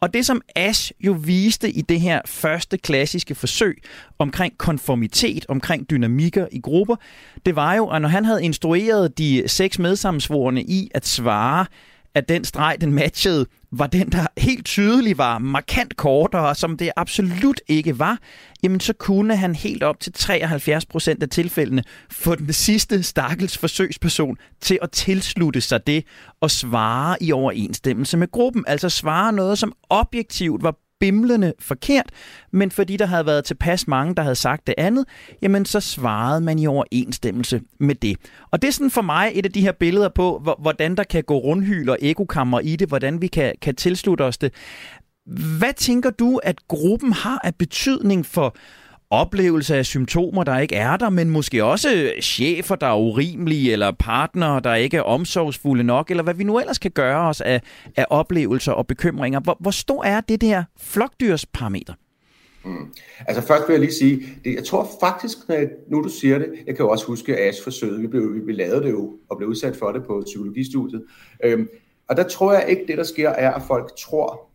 Speaker 3: Og det som Ash jo viste i det her første klassiske forsøg omkring konformitet, omkring dynamikker i grupper, det var jo, at når han havde instrueret de seks medsammensvorene i at svare at den streg, den matchede, var den, der helt tydeligt var markant kortere, som det absolut ikke var, jamen så kunne han helt op til 73 procent af tilfældene få den sidste stakkels forsøgsperson til at tilslutte sig det og svare i overensstemmelse med gruppen. Altså svare noget, som objektivt var bimlende forkert, men fordi der havde været tilpas mange, der havde sagt det andet, jamen så svarede man i overensstemmelse med det. Og det er sådan for mig et af de her billeder på, hvordan der kan gå rundhyl og ekokammer i det, hvordan vi kan, kan tilslutte os det. Hvad tænker du, at gruppen har af betydning for oplevelse af symptomer, der ikke er der, men måske også chefer, der er urimelige, eller partnere, der ikke er omsorgsfulde nok, eller hvad vi nu ellers kan gøre os af, af oplevelser og bekymringer. Hvor, hvor stor er det der flokdyrsparameter?
Speaker 5: Mm. Altså først vil jeg lige sige, det, jeg tror faktisk, når jeg, nu du siger det, jeg kan jo også huske Ash forsøget, vi, blev, vi, vi lavede det jo, og blev udsat for det på psykologistudiet. Øhm, og der tror jeg ikke, det der sker, er, at folk tror,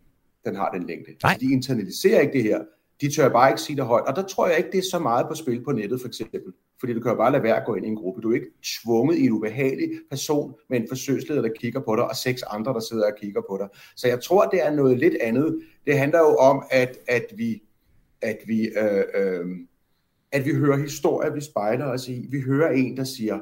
Speaker 5: den har den længde. Nej. Altså, de internaliserer ikke det her de tør bare ikke sige det højt. Og der tror jeg ikke, det er så meget på spil på nettet, for eksempel. Fordi du kan jo bare lade være at gå ind i en gruppe. Du er ikke tvunget i en ubehagelig person med en forsøgsleder, der kigger på dig, og seks andre, der sidder og kigger på dig. Så jeg tror, det er noget lidt andet. Det handler jo om, at, at vi, at vi, øh, øh, at vi hører historier, vi spejler os i. Vi hører en, der siger,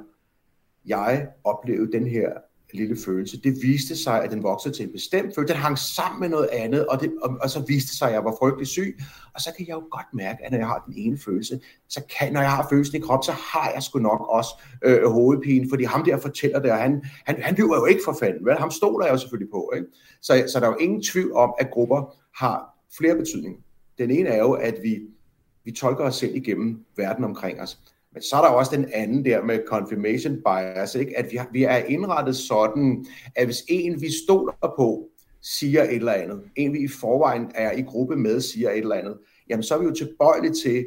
Speaker 5: jeg oplevede den her lille følelse. Det viste sig, at den voksede til en bestemt følelse. Den hang sammen med noget andet, og, det, og, og så viste det sig, at jeg var frygtelig syg. Og så kan jeg jo godt mærke, at når jeg har den ene følelse, så kan, når jeg har følelsen i kroppen, så har jeg sgu nok også øh, hovedpine, fordi ham der fortæller det, og han, han, han lyver jo ikke for fanden, vel? Ham stoler jeg jo selvfølgelig på, ikke? Så, så der er jo ingen tvivl om, at grupper har flere betydninger. Den ene er jo, at vi, vi tolker os selv igennem verden omkring os. Men så er der også den anden der med confirmation bias, ikke? at vi, har, vi er indrettet sådan, at hvis en vi stoler på, siger et eller andet, en vi i forvejen er i gruppe med, siger et eller andet, jamen så er vi jo tilbøjelige til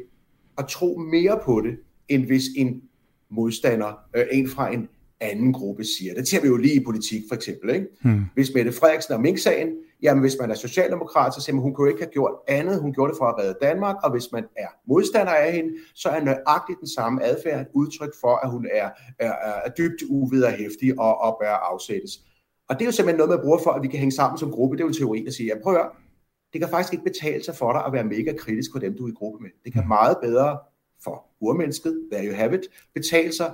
Speaker 5: at tro mere på det, end hvis en modstander, øh, en fra en anden gruppe siger. Det ser vi jo lige i politik for eksempel. Ikke? Hmm. Hvis Mette Frederiksen og Mink-sagen, jamen hvis man er socialdemokrat, så siger man, hun kunne ikke have gjort andet, hun gjorde det for at redde Danmark, og hvis man er modstander af hende, så er nøjagtigt den samme adfærd et udtryk for, at hun er, er, er dybt uvederhæftig og, og bør afsættes. Og det er jo simpelthen noget, man bruger for, at vi kan hænge sammen som gruppe. Det er jo en teori, der siger, ja, prøv at høre, det kan faktisk ikke betale sig for dig at være mega kritisk på dem, du er i gruppe med. Det kan hmm. meget bedre for urmennesket, there you have it, betale sig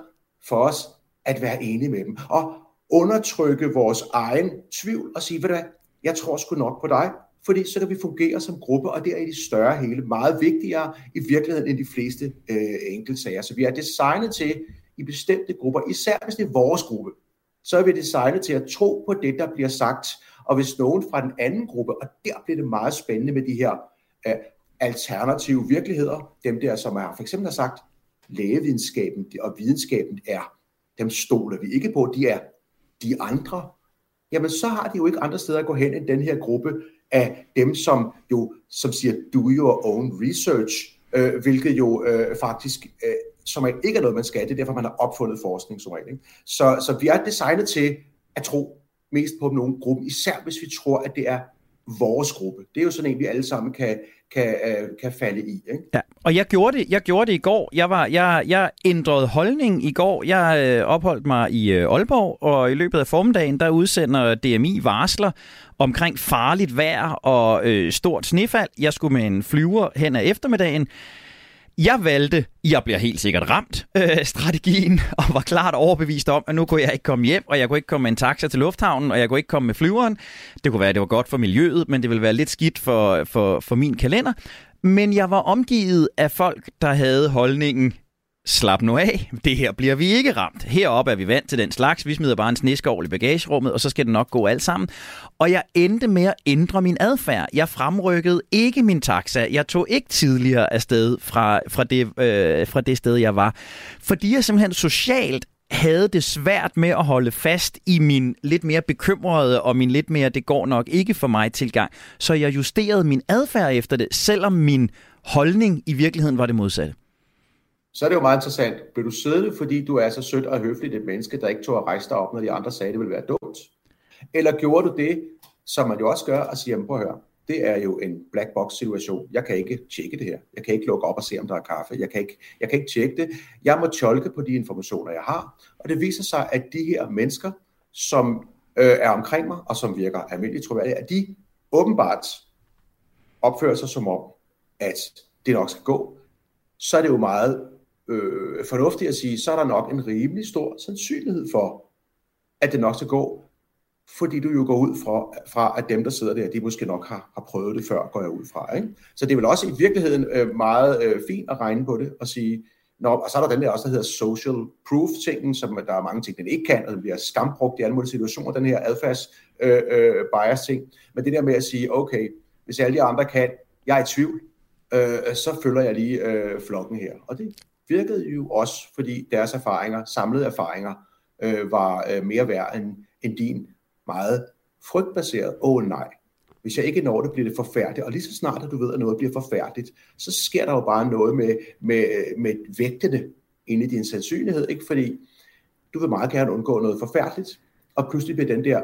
Speaker 5: for os at være enige med dem. Og undertrykke vores egen tvivl og sige, ved du hvad, jeg tror sgu nok på dig, fordi så kan vi fungere som gruppe, og det er i det større hele meget vigtigere i virkeligheden end de fleste øh, enkeltsager. Så vi er designet til i bestemte grupper, især hvis det er vores gruppe, så er vi designet til at tro på det, der bliver sagt. Og hvis nogen fra den anden gruppe, og der bliver det meget spændende med de her øh, alternative virkeligheder, dem der, som er for eksempel har sagt, lægevidenskaben og videnskaben er, dem stoler vi ikke på, de er de andre, jamen så har de jo ikke andre steder at gå hen end den her gruppe af dem, som jo som siger, do your own research, øh, hvilket jo øh, faktisk øh, som ikke er noget, man skal. Det er derfor, man har opfundet forskning som regel. Ikke? Så, så vi er designet til at tro mest på nogen gruppe, især hvis vi tror, at det er vores gruppe. Det er jo sådan en, vi alle sammen kan, kan, øh, kan falde i. Ikke?
Speaker 3: Ja, og jeg gjorde det. Jeg gjorde det i går. Jeg var jeg, jeg ændrede holdning i går. Jeg øh, opholdt mig i øh, Aalborg, og i løbet af formiddagen der udsender DMI varsler omkring farligt vejr og øh, stort snefald. Jeg skulle med en flyver hen ad eftermiddagen. Jeg valgte, jeg bliver helt sikkert ramt, øh, strategien, og var klart overbevist om, at nu kunne jeg ikke komme hjem, og jeg kunne ikke komme med en taxa til lufthavnen, og jeg kunne ikke komme med flyveren. Det kunne være, at det var godt for miljøet, men det ville være lidt skidt for, for, for min kalender. Men jeg var omgivet af folk, der havde holdningen, slap nu af, det her bliver vi ikke ramt. Heroppe er vi vant til den slags, vi smider bare en sneskovl i bagagerummet, og så skal det nok gå alt sammen. Og jeg endte med at ændre min adfærd. Jeg fremrykkede ikke min taxa. Jeg tog ikke tidligere afsted fra, fra, det, øh, fra det sted, jeg var. Fordi jeg simpelthen socialt havde det svært med at holde fast i min lidt mere bekymrede og min lidt mere, det går nok ikke for mig tilgang. Så jeg justerede min adfærd efter det, selvom min holdning i virkeligheden var det modsatte
Speaker 5: så er det jo meget interessant. Blev du siddende, fordi du er så sødt og høfligt et menneske, der ikke tog at rejse dig op, når de andre sagde, at det ville være dumt? Eller gjorde du det, som man jo også gør, og siger, prøv at høre, det er jo en black box situation. Jeg kan ikke tjekke det her. Jeg kan ikke lukke op og se, om der er kaffe. Jeg kan ikke, jeg kan ikke tjekke det. Jeg må tolke på de informationer, jeg har. Og det viser sig, at de her mennesker, som øh, er omkring mig, og som virker almindeligt troværdige, at de åbenbart opfører sig som om, at det nok skal gå. Så er det jo meget øh, fornuftigt at sige, så er der nok en rimelig stor sandsynlighed for, at det nok skal gå, fordi du jo går ud fra, fra at dem, der sidder der, de måske nok har, har prøvet det før, går jeg ud fra. Ikke? Så det er vel også i virkeligheden øh, meget øh, fint at regne på det og sige, Nå, og så er der den der også, der hedder social proof-tingen, som der er mange ting, den ikke kan, og den bliver skambrugt i alle mulige situationer, den her adfærds øh, øh, bias-ting. Men det der med at sige, okay, hvis alle de andre kan, jeg er i tvivl, øh, så følger jeg lige øh, flokken her. Og det virkede jo også, fordi deres erfaringer, samlede erfaringer, øh, var øh, mere værd end, end din meget frygtbaseret, åh oh, nej, hvis jeg ikke når det, bliver det forfærdeligt. Og lige så snart, at du ved, at noget bliver forfærdeligt, så sker der jo bare noget med, med, øh, med vægtene inde i din sandsynlighed, ikke? fordi du vil meget gerne undgå noget forfærdeligt, og pludselig bliver den der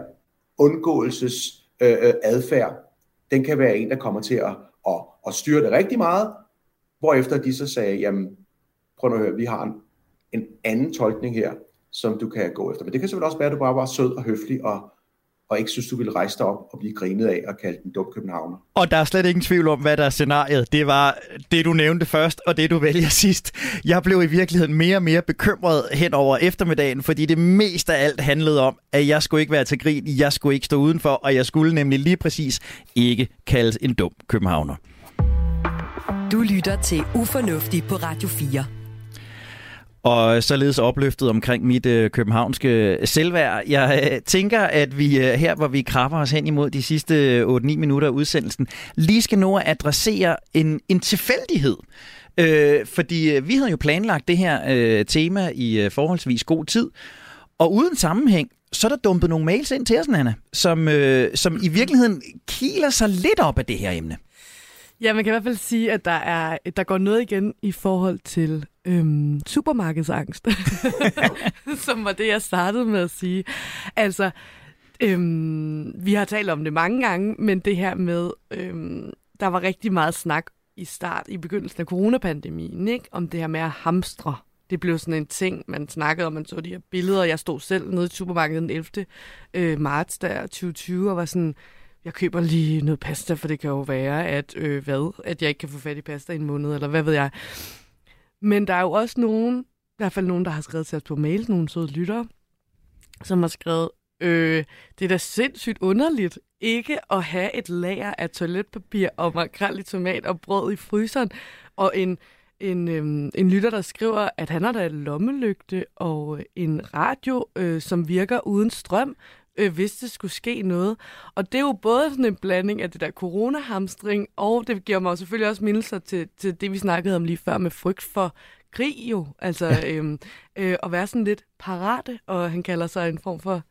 Speaker 5: undgåelses øh, øh adfærd, den kan være en, der kommer til at, at, at styre det rigtig meget, hvorefter de så sagde, jamen, prøv at høre, vi har en, en anden tolkning her, som du kan gå efter. Men det kan selvfølgelig også være, at du bare var sød og høflig og, og ikke synes, du ville rejse dig op og blive grinet af og kalde den dum københavner.
Speaker 3: Og der er slet ingen tvivl om, hvad der er scenariet. Det var det, du nævnte først, og det, du vælger sidst. Jeg blev i virkeligheden mere og mere bekymret hen over eftermiddagen, fordi det mest af alt handlede om, at jeg skulle ikke være til grin, jeg skulle ikke stå udenfor, og jeg skulle nemlig lige præcis ikke kaldes en dum københavner.
Speaker 2: Du lytter til Ufornuftig på Radio 4
Speaker 3: og således opløftet omkring mit øh, københavnske selvværd. Jeg øh, tænker, at vi øh, her, hvor vi krabber os hen imod de sidste øh, 8-9 minutter af udsendelsen, lige skal nå at adressere en, en tilfældighed. Øh, fordi øh, vi havde jo planlagt det her øh, tema i øh, forholdsvis god tid, og uden sammenhæng, så er der dumpet nogle mails ind til os, Nana, som, øh, som i virkeligheden kiler sig lidt op af det her emne.
Speaker 4: Ja, man kan i hvert fald sige, at der, er, der går noget igen i forhold til øhm, supermarkedsangst, som var det, jeg startede med at sige. Altså, øhm, vi har talt om det mange gange, men det her med, øhm, der var rigtig meget snak i start, i begyndelsen af coronapandemien, ikke? om det her med at hamstre. Det blev sådan en ting, man snakkede om, man så de her billeder. Jeg stod selv nede i supermarkedet den 11. Øh, marts der 2020 og var sådan, jeg køber lige noget pasta, for det kan jo være, at øh, hvad? At jeg ikke kan få fat i pasta i en måned, eller hvad ved jeg. Men der er jo også nogen, i hvert fald nogen, der har skrevet til os på mail, nogle søde lyttere, som har skrevet, øh, det er da sindssygt underligt ikke at have et lager af toiletpapir og makrel i tomat og brød i fryseren, og en en, øhm, en lytter, der skriver, at han har da et lommelygte og en radio, øh, som virker uden strøm, øh, hvis det skulle ske noget. Og det er jo både sådan en blanding af det der coronahamstring, og det giver mig selvfølgelig også mindelser til, til det, vi snakkede om lige før med frygt for krig jo. Altså ja. øhm, øh, at være sådan lidt parate, og han kalder sig en form for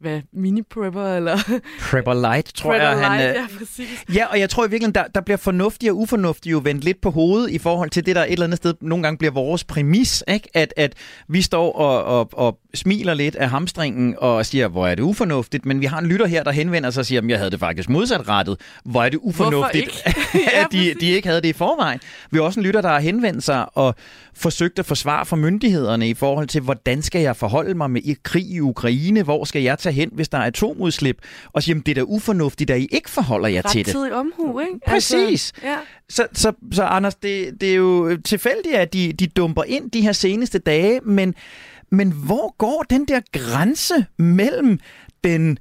Speaker 4: hvad, mini-prepper, eller...
Speaker 3: Prepper light, tror
Speaker 4: Prepper
Speaker 3: jeg. Han,
Speaker 4: light,
Speaker 3: øh,
Speaker 4: ja, præcis.
Speaker 3: Ja, og jeg tror i virkeligheden, der, der bliver fornuftige og ufornuftige jo vendt lidt på hovedet i forhold til det, der et eller andet sted nogle gange bliver vores præmis, ikke? At, at vi står og, og, og smiler lidt af hamstringen og siger, hvor er det ufornuftigt, men vi har en lytter her, der henvender sig og siger, jeg havde det faktisk modsat rettet. Hvor er det ufornuftigt,
Speaker 4: Ja,
Speaker 3: at de, de ikke havde det i forvejen. Vi har også en lytter, der har henvendt sig og forsøgt at forsvare for myndighederne i forhold til, hvordan skal jeg forholde mig med i krig i Ukraine? Hvor skal jeg tage hen, hvis der er atomudslip? Og sige, "Jamen, det er da ufornuftigt, at I ikke forholder jer til det.
Speaker 4: Rettidig omhu, ikke?
Speaker 3: Præcis.
Speaker 4: Altså, ja.
Speaker 3: Så, så, så Anders, det, det er jo tilfældigt, at de, de dumper ind de her seneste dage, men, men hvor går den der grænse mellem den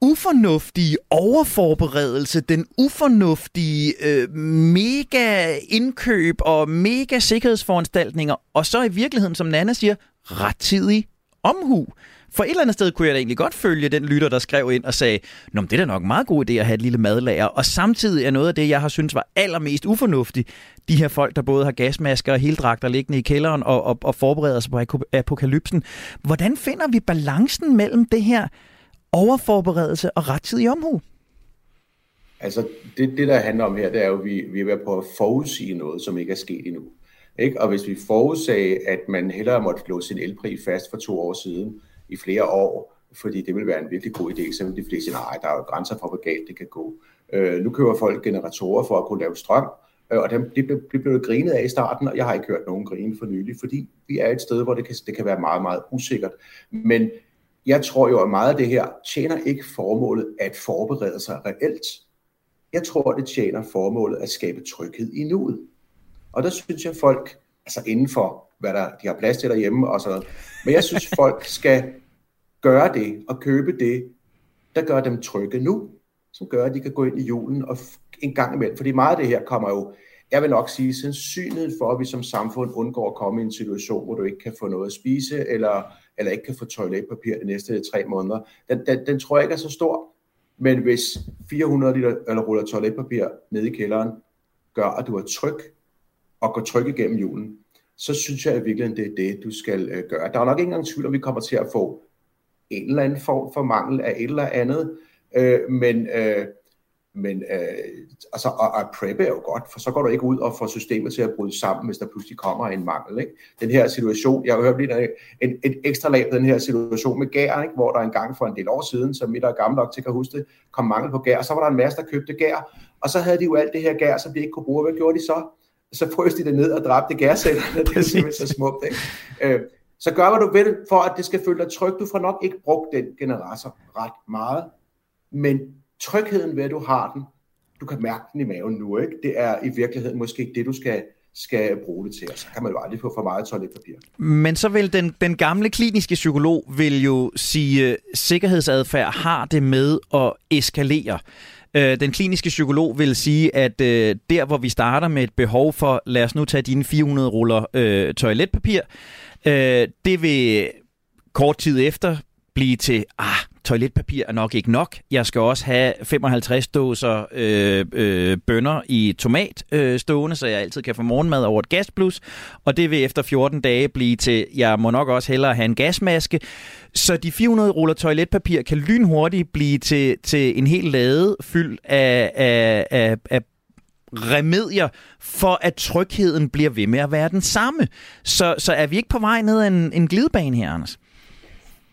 Speaker 3: ufornuftige overforberedelse, den ufornuftige øh, mega indkøb og mega sikkerhedsforanstaltninger, og så i virkeligheden, som Nana siger, rettidig omhu. For et eller andet sted kunne jeg da egentlig godt følge den lytter, der skrev ind og sagde, Nå, men det er da nok en meget god idé at have et lille madlager. Og samtidig er noget af det, jeg har synes var allermest ufornuftigt, de her folk, der både har gasmasker og heldragter liggende i kælderen og, og, og forbereder sig på apokalypsen. Hvordan finder vi balancen mellem det her overforberedelse og rettidig omhu?
Speaker 5: Altså, det, det der handler om her, det er jo, at vi, vi er ved på at forudsige noget, som ikke er sket endnu. Ikke? Og hvis vi forudsagde, at man hellere måtte låse sin elpris fast for to år siden i flere år, fordi det vil være en virkelig god idé, så vil de fleste sige, nej, der er jo grænser for, hvor galt det kan gå. Øh, nu køber folk generatorer for at kunne lave strøm, øh, og dem, det, blev, det blev grinet af i starten, og jeg har ikke hørt nogen grine for nylig, fordi vi er et sted, hvor det kan, det kan være meget, meget usikkert. Men jeg tror jo, at meget af det her tjener ikke formålet at forberede sig reelt. Jeg tror, det tjener formålet at skabe tryghed i nuet. Og der synes jeg, folk, altså inden for, hvad der, de har plads til derhjemme og sådan noget, men jeg synes, folk skal gøre det og købe det, der gør dem trygge nu, som gør, at de kan gå ind i julen og en gang imellem. Fordi meget af det her kommer jo, jeg vil nok sige, sandsynligheden for, at vi som samfund undgår at komme i en situation, hvor du ikke kan få noget at spise, eller, eller ikke kan få toiletpapir de næste tre måneder. Den, den, den tror jeg ikke er så stor. Men hvis 400 liter eller ruller toiletpapir ned i kælderen gør, at du er tryg og gå tryg igennem julen, så synes jeg i virkeligheden, det er det, du skal øh, gøre. Der er nok ikke engang tvivl om, vi kommer til at få en eller anden form for mangel af et eller andet, øh, men, øh, men øh, altså, og, og preppe er jo godt, for så går du ikke ud og får systemet til at bryde sammen, hvis der pludselig kommer en mangel. Ikke? Den her situation, jeg har hørt lige en, en, et ekstra lag på den her situation med gær, ikke? hvor der engang for en del år siden, som midt og gammel nok til at huske det, kom mangel på gær, og så var der en masse, der købte gær, og så havde de jo alt det her gær, som de ikke kunne bruge. Hvad gjorde de så? Så frøs de det ned og dræbte gærcellerne. Det er simpelthen så smukt. Ikke? Øh, så gør, hvad du vil, for at det skal føle dig tryg. Du får nok ikke brugt den generator ret meget, men trygheden ved, at du har den, du kan mærke den i maven nu, ikke? det er i virkeligheden måske det, du skal, skal bruge det til. Og så kan man jo aldrig få for meget toiletpapir.
Speaker 3: Men så vil den, den gamle kliniske psykolog vil jo sige, sikkerhedsadfærd har det med at eskalere. Øh, Den kliniske psykolog vil sige, at øh, der hvor vi starter med et behov for, lad os nu tage dine 400 ruller øh, toiletpapir, øh, det vil kort tid efter blive til, ah, toiletpapir er nok ikke nok. Jeg skal også have 55 dåser øh, øh, bønner i tomat øh, stående, så jeg altid kan få morgenmad over et gasplus. Og det vil efter 14 dage blive til, jeg må nok også hellere have en gasmaske. Så de 400 ruller toiletpapir kan lynhurtigt blive til, til en hel lade fyldt af, af, af, af remedier for, at trygheden bliver ved med at være den samme. Så, så er vi ikke på vej ned ad en, en glidebane her, Anders?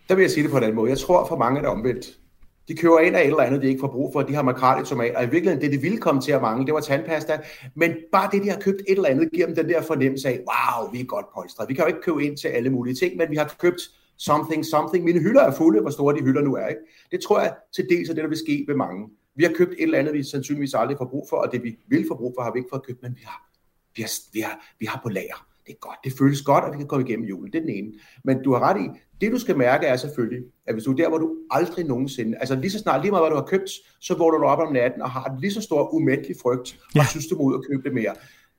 Speaker 5: Der vil jeg sige det på den måde. Jeg tror for mange er det omvendt. De køber ind af et eller andet, de ikke får brug for. De har makrel i tomat, og i virkeligheden det, de ville komme til at mangle, det var tandpasta. Men bare det, de har købt et eller andet, giver dem den der fornemmelse af, wow, vi er godt polstret. Vi kan jo ikke købe ind til alle mulige ting, men vi har købt something, something. Mine hylder er fulde, hvor store de hylder nu er. Ikke? Det tror jeg til dels er det, der vil ske ved mange. Vi har købt et eller andet, vi sandsynligvis aldrig får brug for, og det vi vil få brug for, har vi ikke fået købt, men vi har, vi har, vi har, vi har på lager. Det er godt, det føles godt, at vi kan komme igennem julen. Det er den ene. Men du har ret i, det du skal mærke er selvfølgelig, at hvis du er der, hvor du aldrig nogensinde, altså lige så snart, lige meget hvad du har købt, så vågner du op om natten og har en lige så stor umættelig frygt, og
Speaker 3: Ja.
Speaker 5: synes du må ud og købe det mere.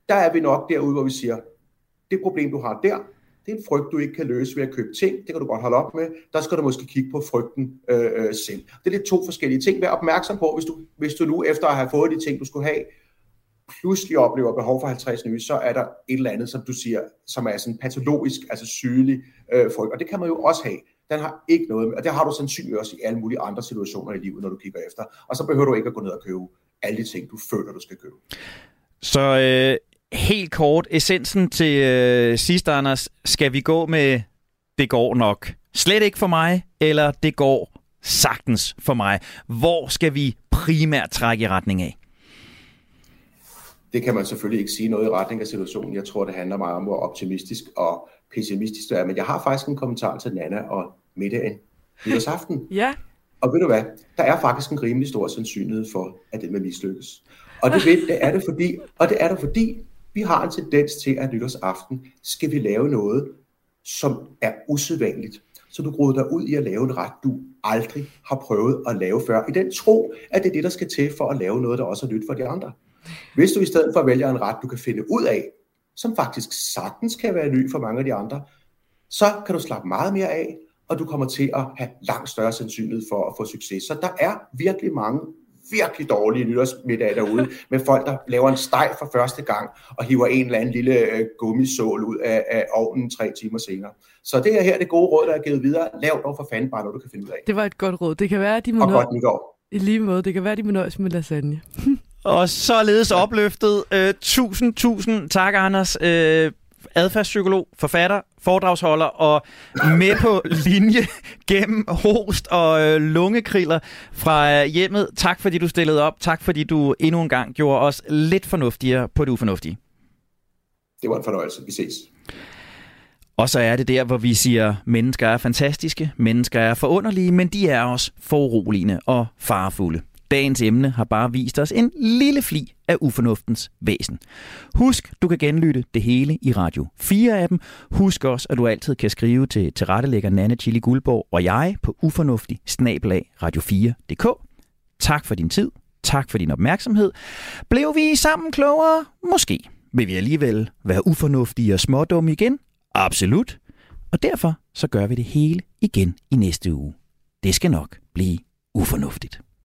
Speaker 5: Der er vi nok derude, hvor vi siger, det problem du har der, det er en frygt, du ikke kan løse ved at købe ting. Det kan du godt holde op med. Der skal du måske kigge på frygten øh, øh, selv. Det er lidt to forskellige ting. Vær opmærksom på, hvis du, hvis du nu efter at have fået de ting, du skulle have, pludselig oplever behov for 50 nye, så er der et eller andet, som du siger, som er sådan patologisk, altså sygelig øh, frygt. Og det kan man jo også have. Den har ikke noget og det har du sandsynligvis også i alle mulige andre situationer i livet, når du kigger efter. Og så behøver du ikke at gå ned og købe alle de ting, du føler, du skal købe.
Speaker 3: Så øh, helt kort, essensen til øh, sidst, Anders. Skal vi gå med, det går nok slet ikke for mig, eller det går sagtens for mig? Hvor skal vi primært trække i retning af?
Speaker 5: Det kan man selvfølgelig ikke sige noget i retning af situationen. Jeg tror, det handler meget om, hvor optimistisk og pessimistisk du er. Men jeg har faktisk en kommentar til Nana og middagen nytårsaften.
Speaker 4: Ja.
Speaker 5: Og ved du hvad? Der er faktisk en rimelig stor sandsynlighed for, at det vil mislykkes. Og det, ved, det er det fordi, og det er der fordi, vi har en tendens til, at nytårsaften skal vi lave noget, som er usædvanligt. Så du gruer dig ud i at lave en ret, du aldrig har prøvet at lave før. I den tro, at det er det, der skal til for at lave noget, der også er nyt for de andre. Hvis du i stedet for vælger en ret, du kan finde ud af, som faktisk sagtens kan være ny for mange af de andre, så kan du slappe meget mere af, og du kommer til at have langt større sandsynlighed for at få succes. Så der er virkelig mange virkelig dårlige nytårsmiddag derude, med folk, der laver en steg for første gang, og hiver en eller anden lille øh, gummisål ud af, af ovnen tre timer senere. Så det er her det gode råd, der er givet videre. Lav dog for fanden bare noget, du kan finde ud af.
Speaker 4: Det var et godt råd. Det kan være, at de må
Speaker 5: Og
Speaker 4: nø-
Speaker 5: godt nytår.
Speaker 4: I lige måde. Det kan være, at de må nøjes med lasagne.
Speaker 3: Og således opløftet. Øh, tusind, tusind tak, Anders. Øh, adfærdspsykolog, forfatter, foredragsholder og med på linje gennem host og øh, lungekriller fra øh, hjemmet. Tak fordi du stillede op. Tak fordi du endnu en gang gjorde os lidt fornuftigere på det ufornuftige.
Speaker 5: Det var en fornøjelse. Vi ses.
Speaker 3: Og så er det der, hvor vi siger, mennesker er fantastiske, mennesker er forunderlige, men de er også foruroligende og farefulde. Dagens emne har bare vist os en lille fli af ufornuftens væsen. Husk, du kan genlytte det hele i Radio 4-appen. Husk også, at du altid kan skrive til tilrettelægger Nanne Chili Guldborg og jeg på ufornuftig radio4.dk. Tak for din tid. Tak for din opmærksomhed. Blev vi sammen klogere? Måske. Vil vi alligevel være ufornuftige og smådumme igen? Absolut. Og derfor så gør vi det hele igen i næste uge. Det skal nok blive ufornuftigt.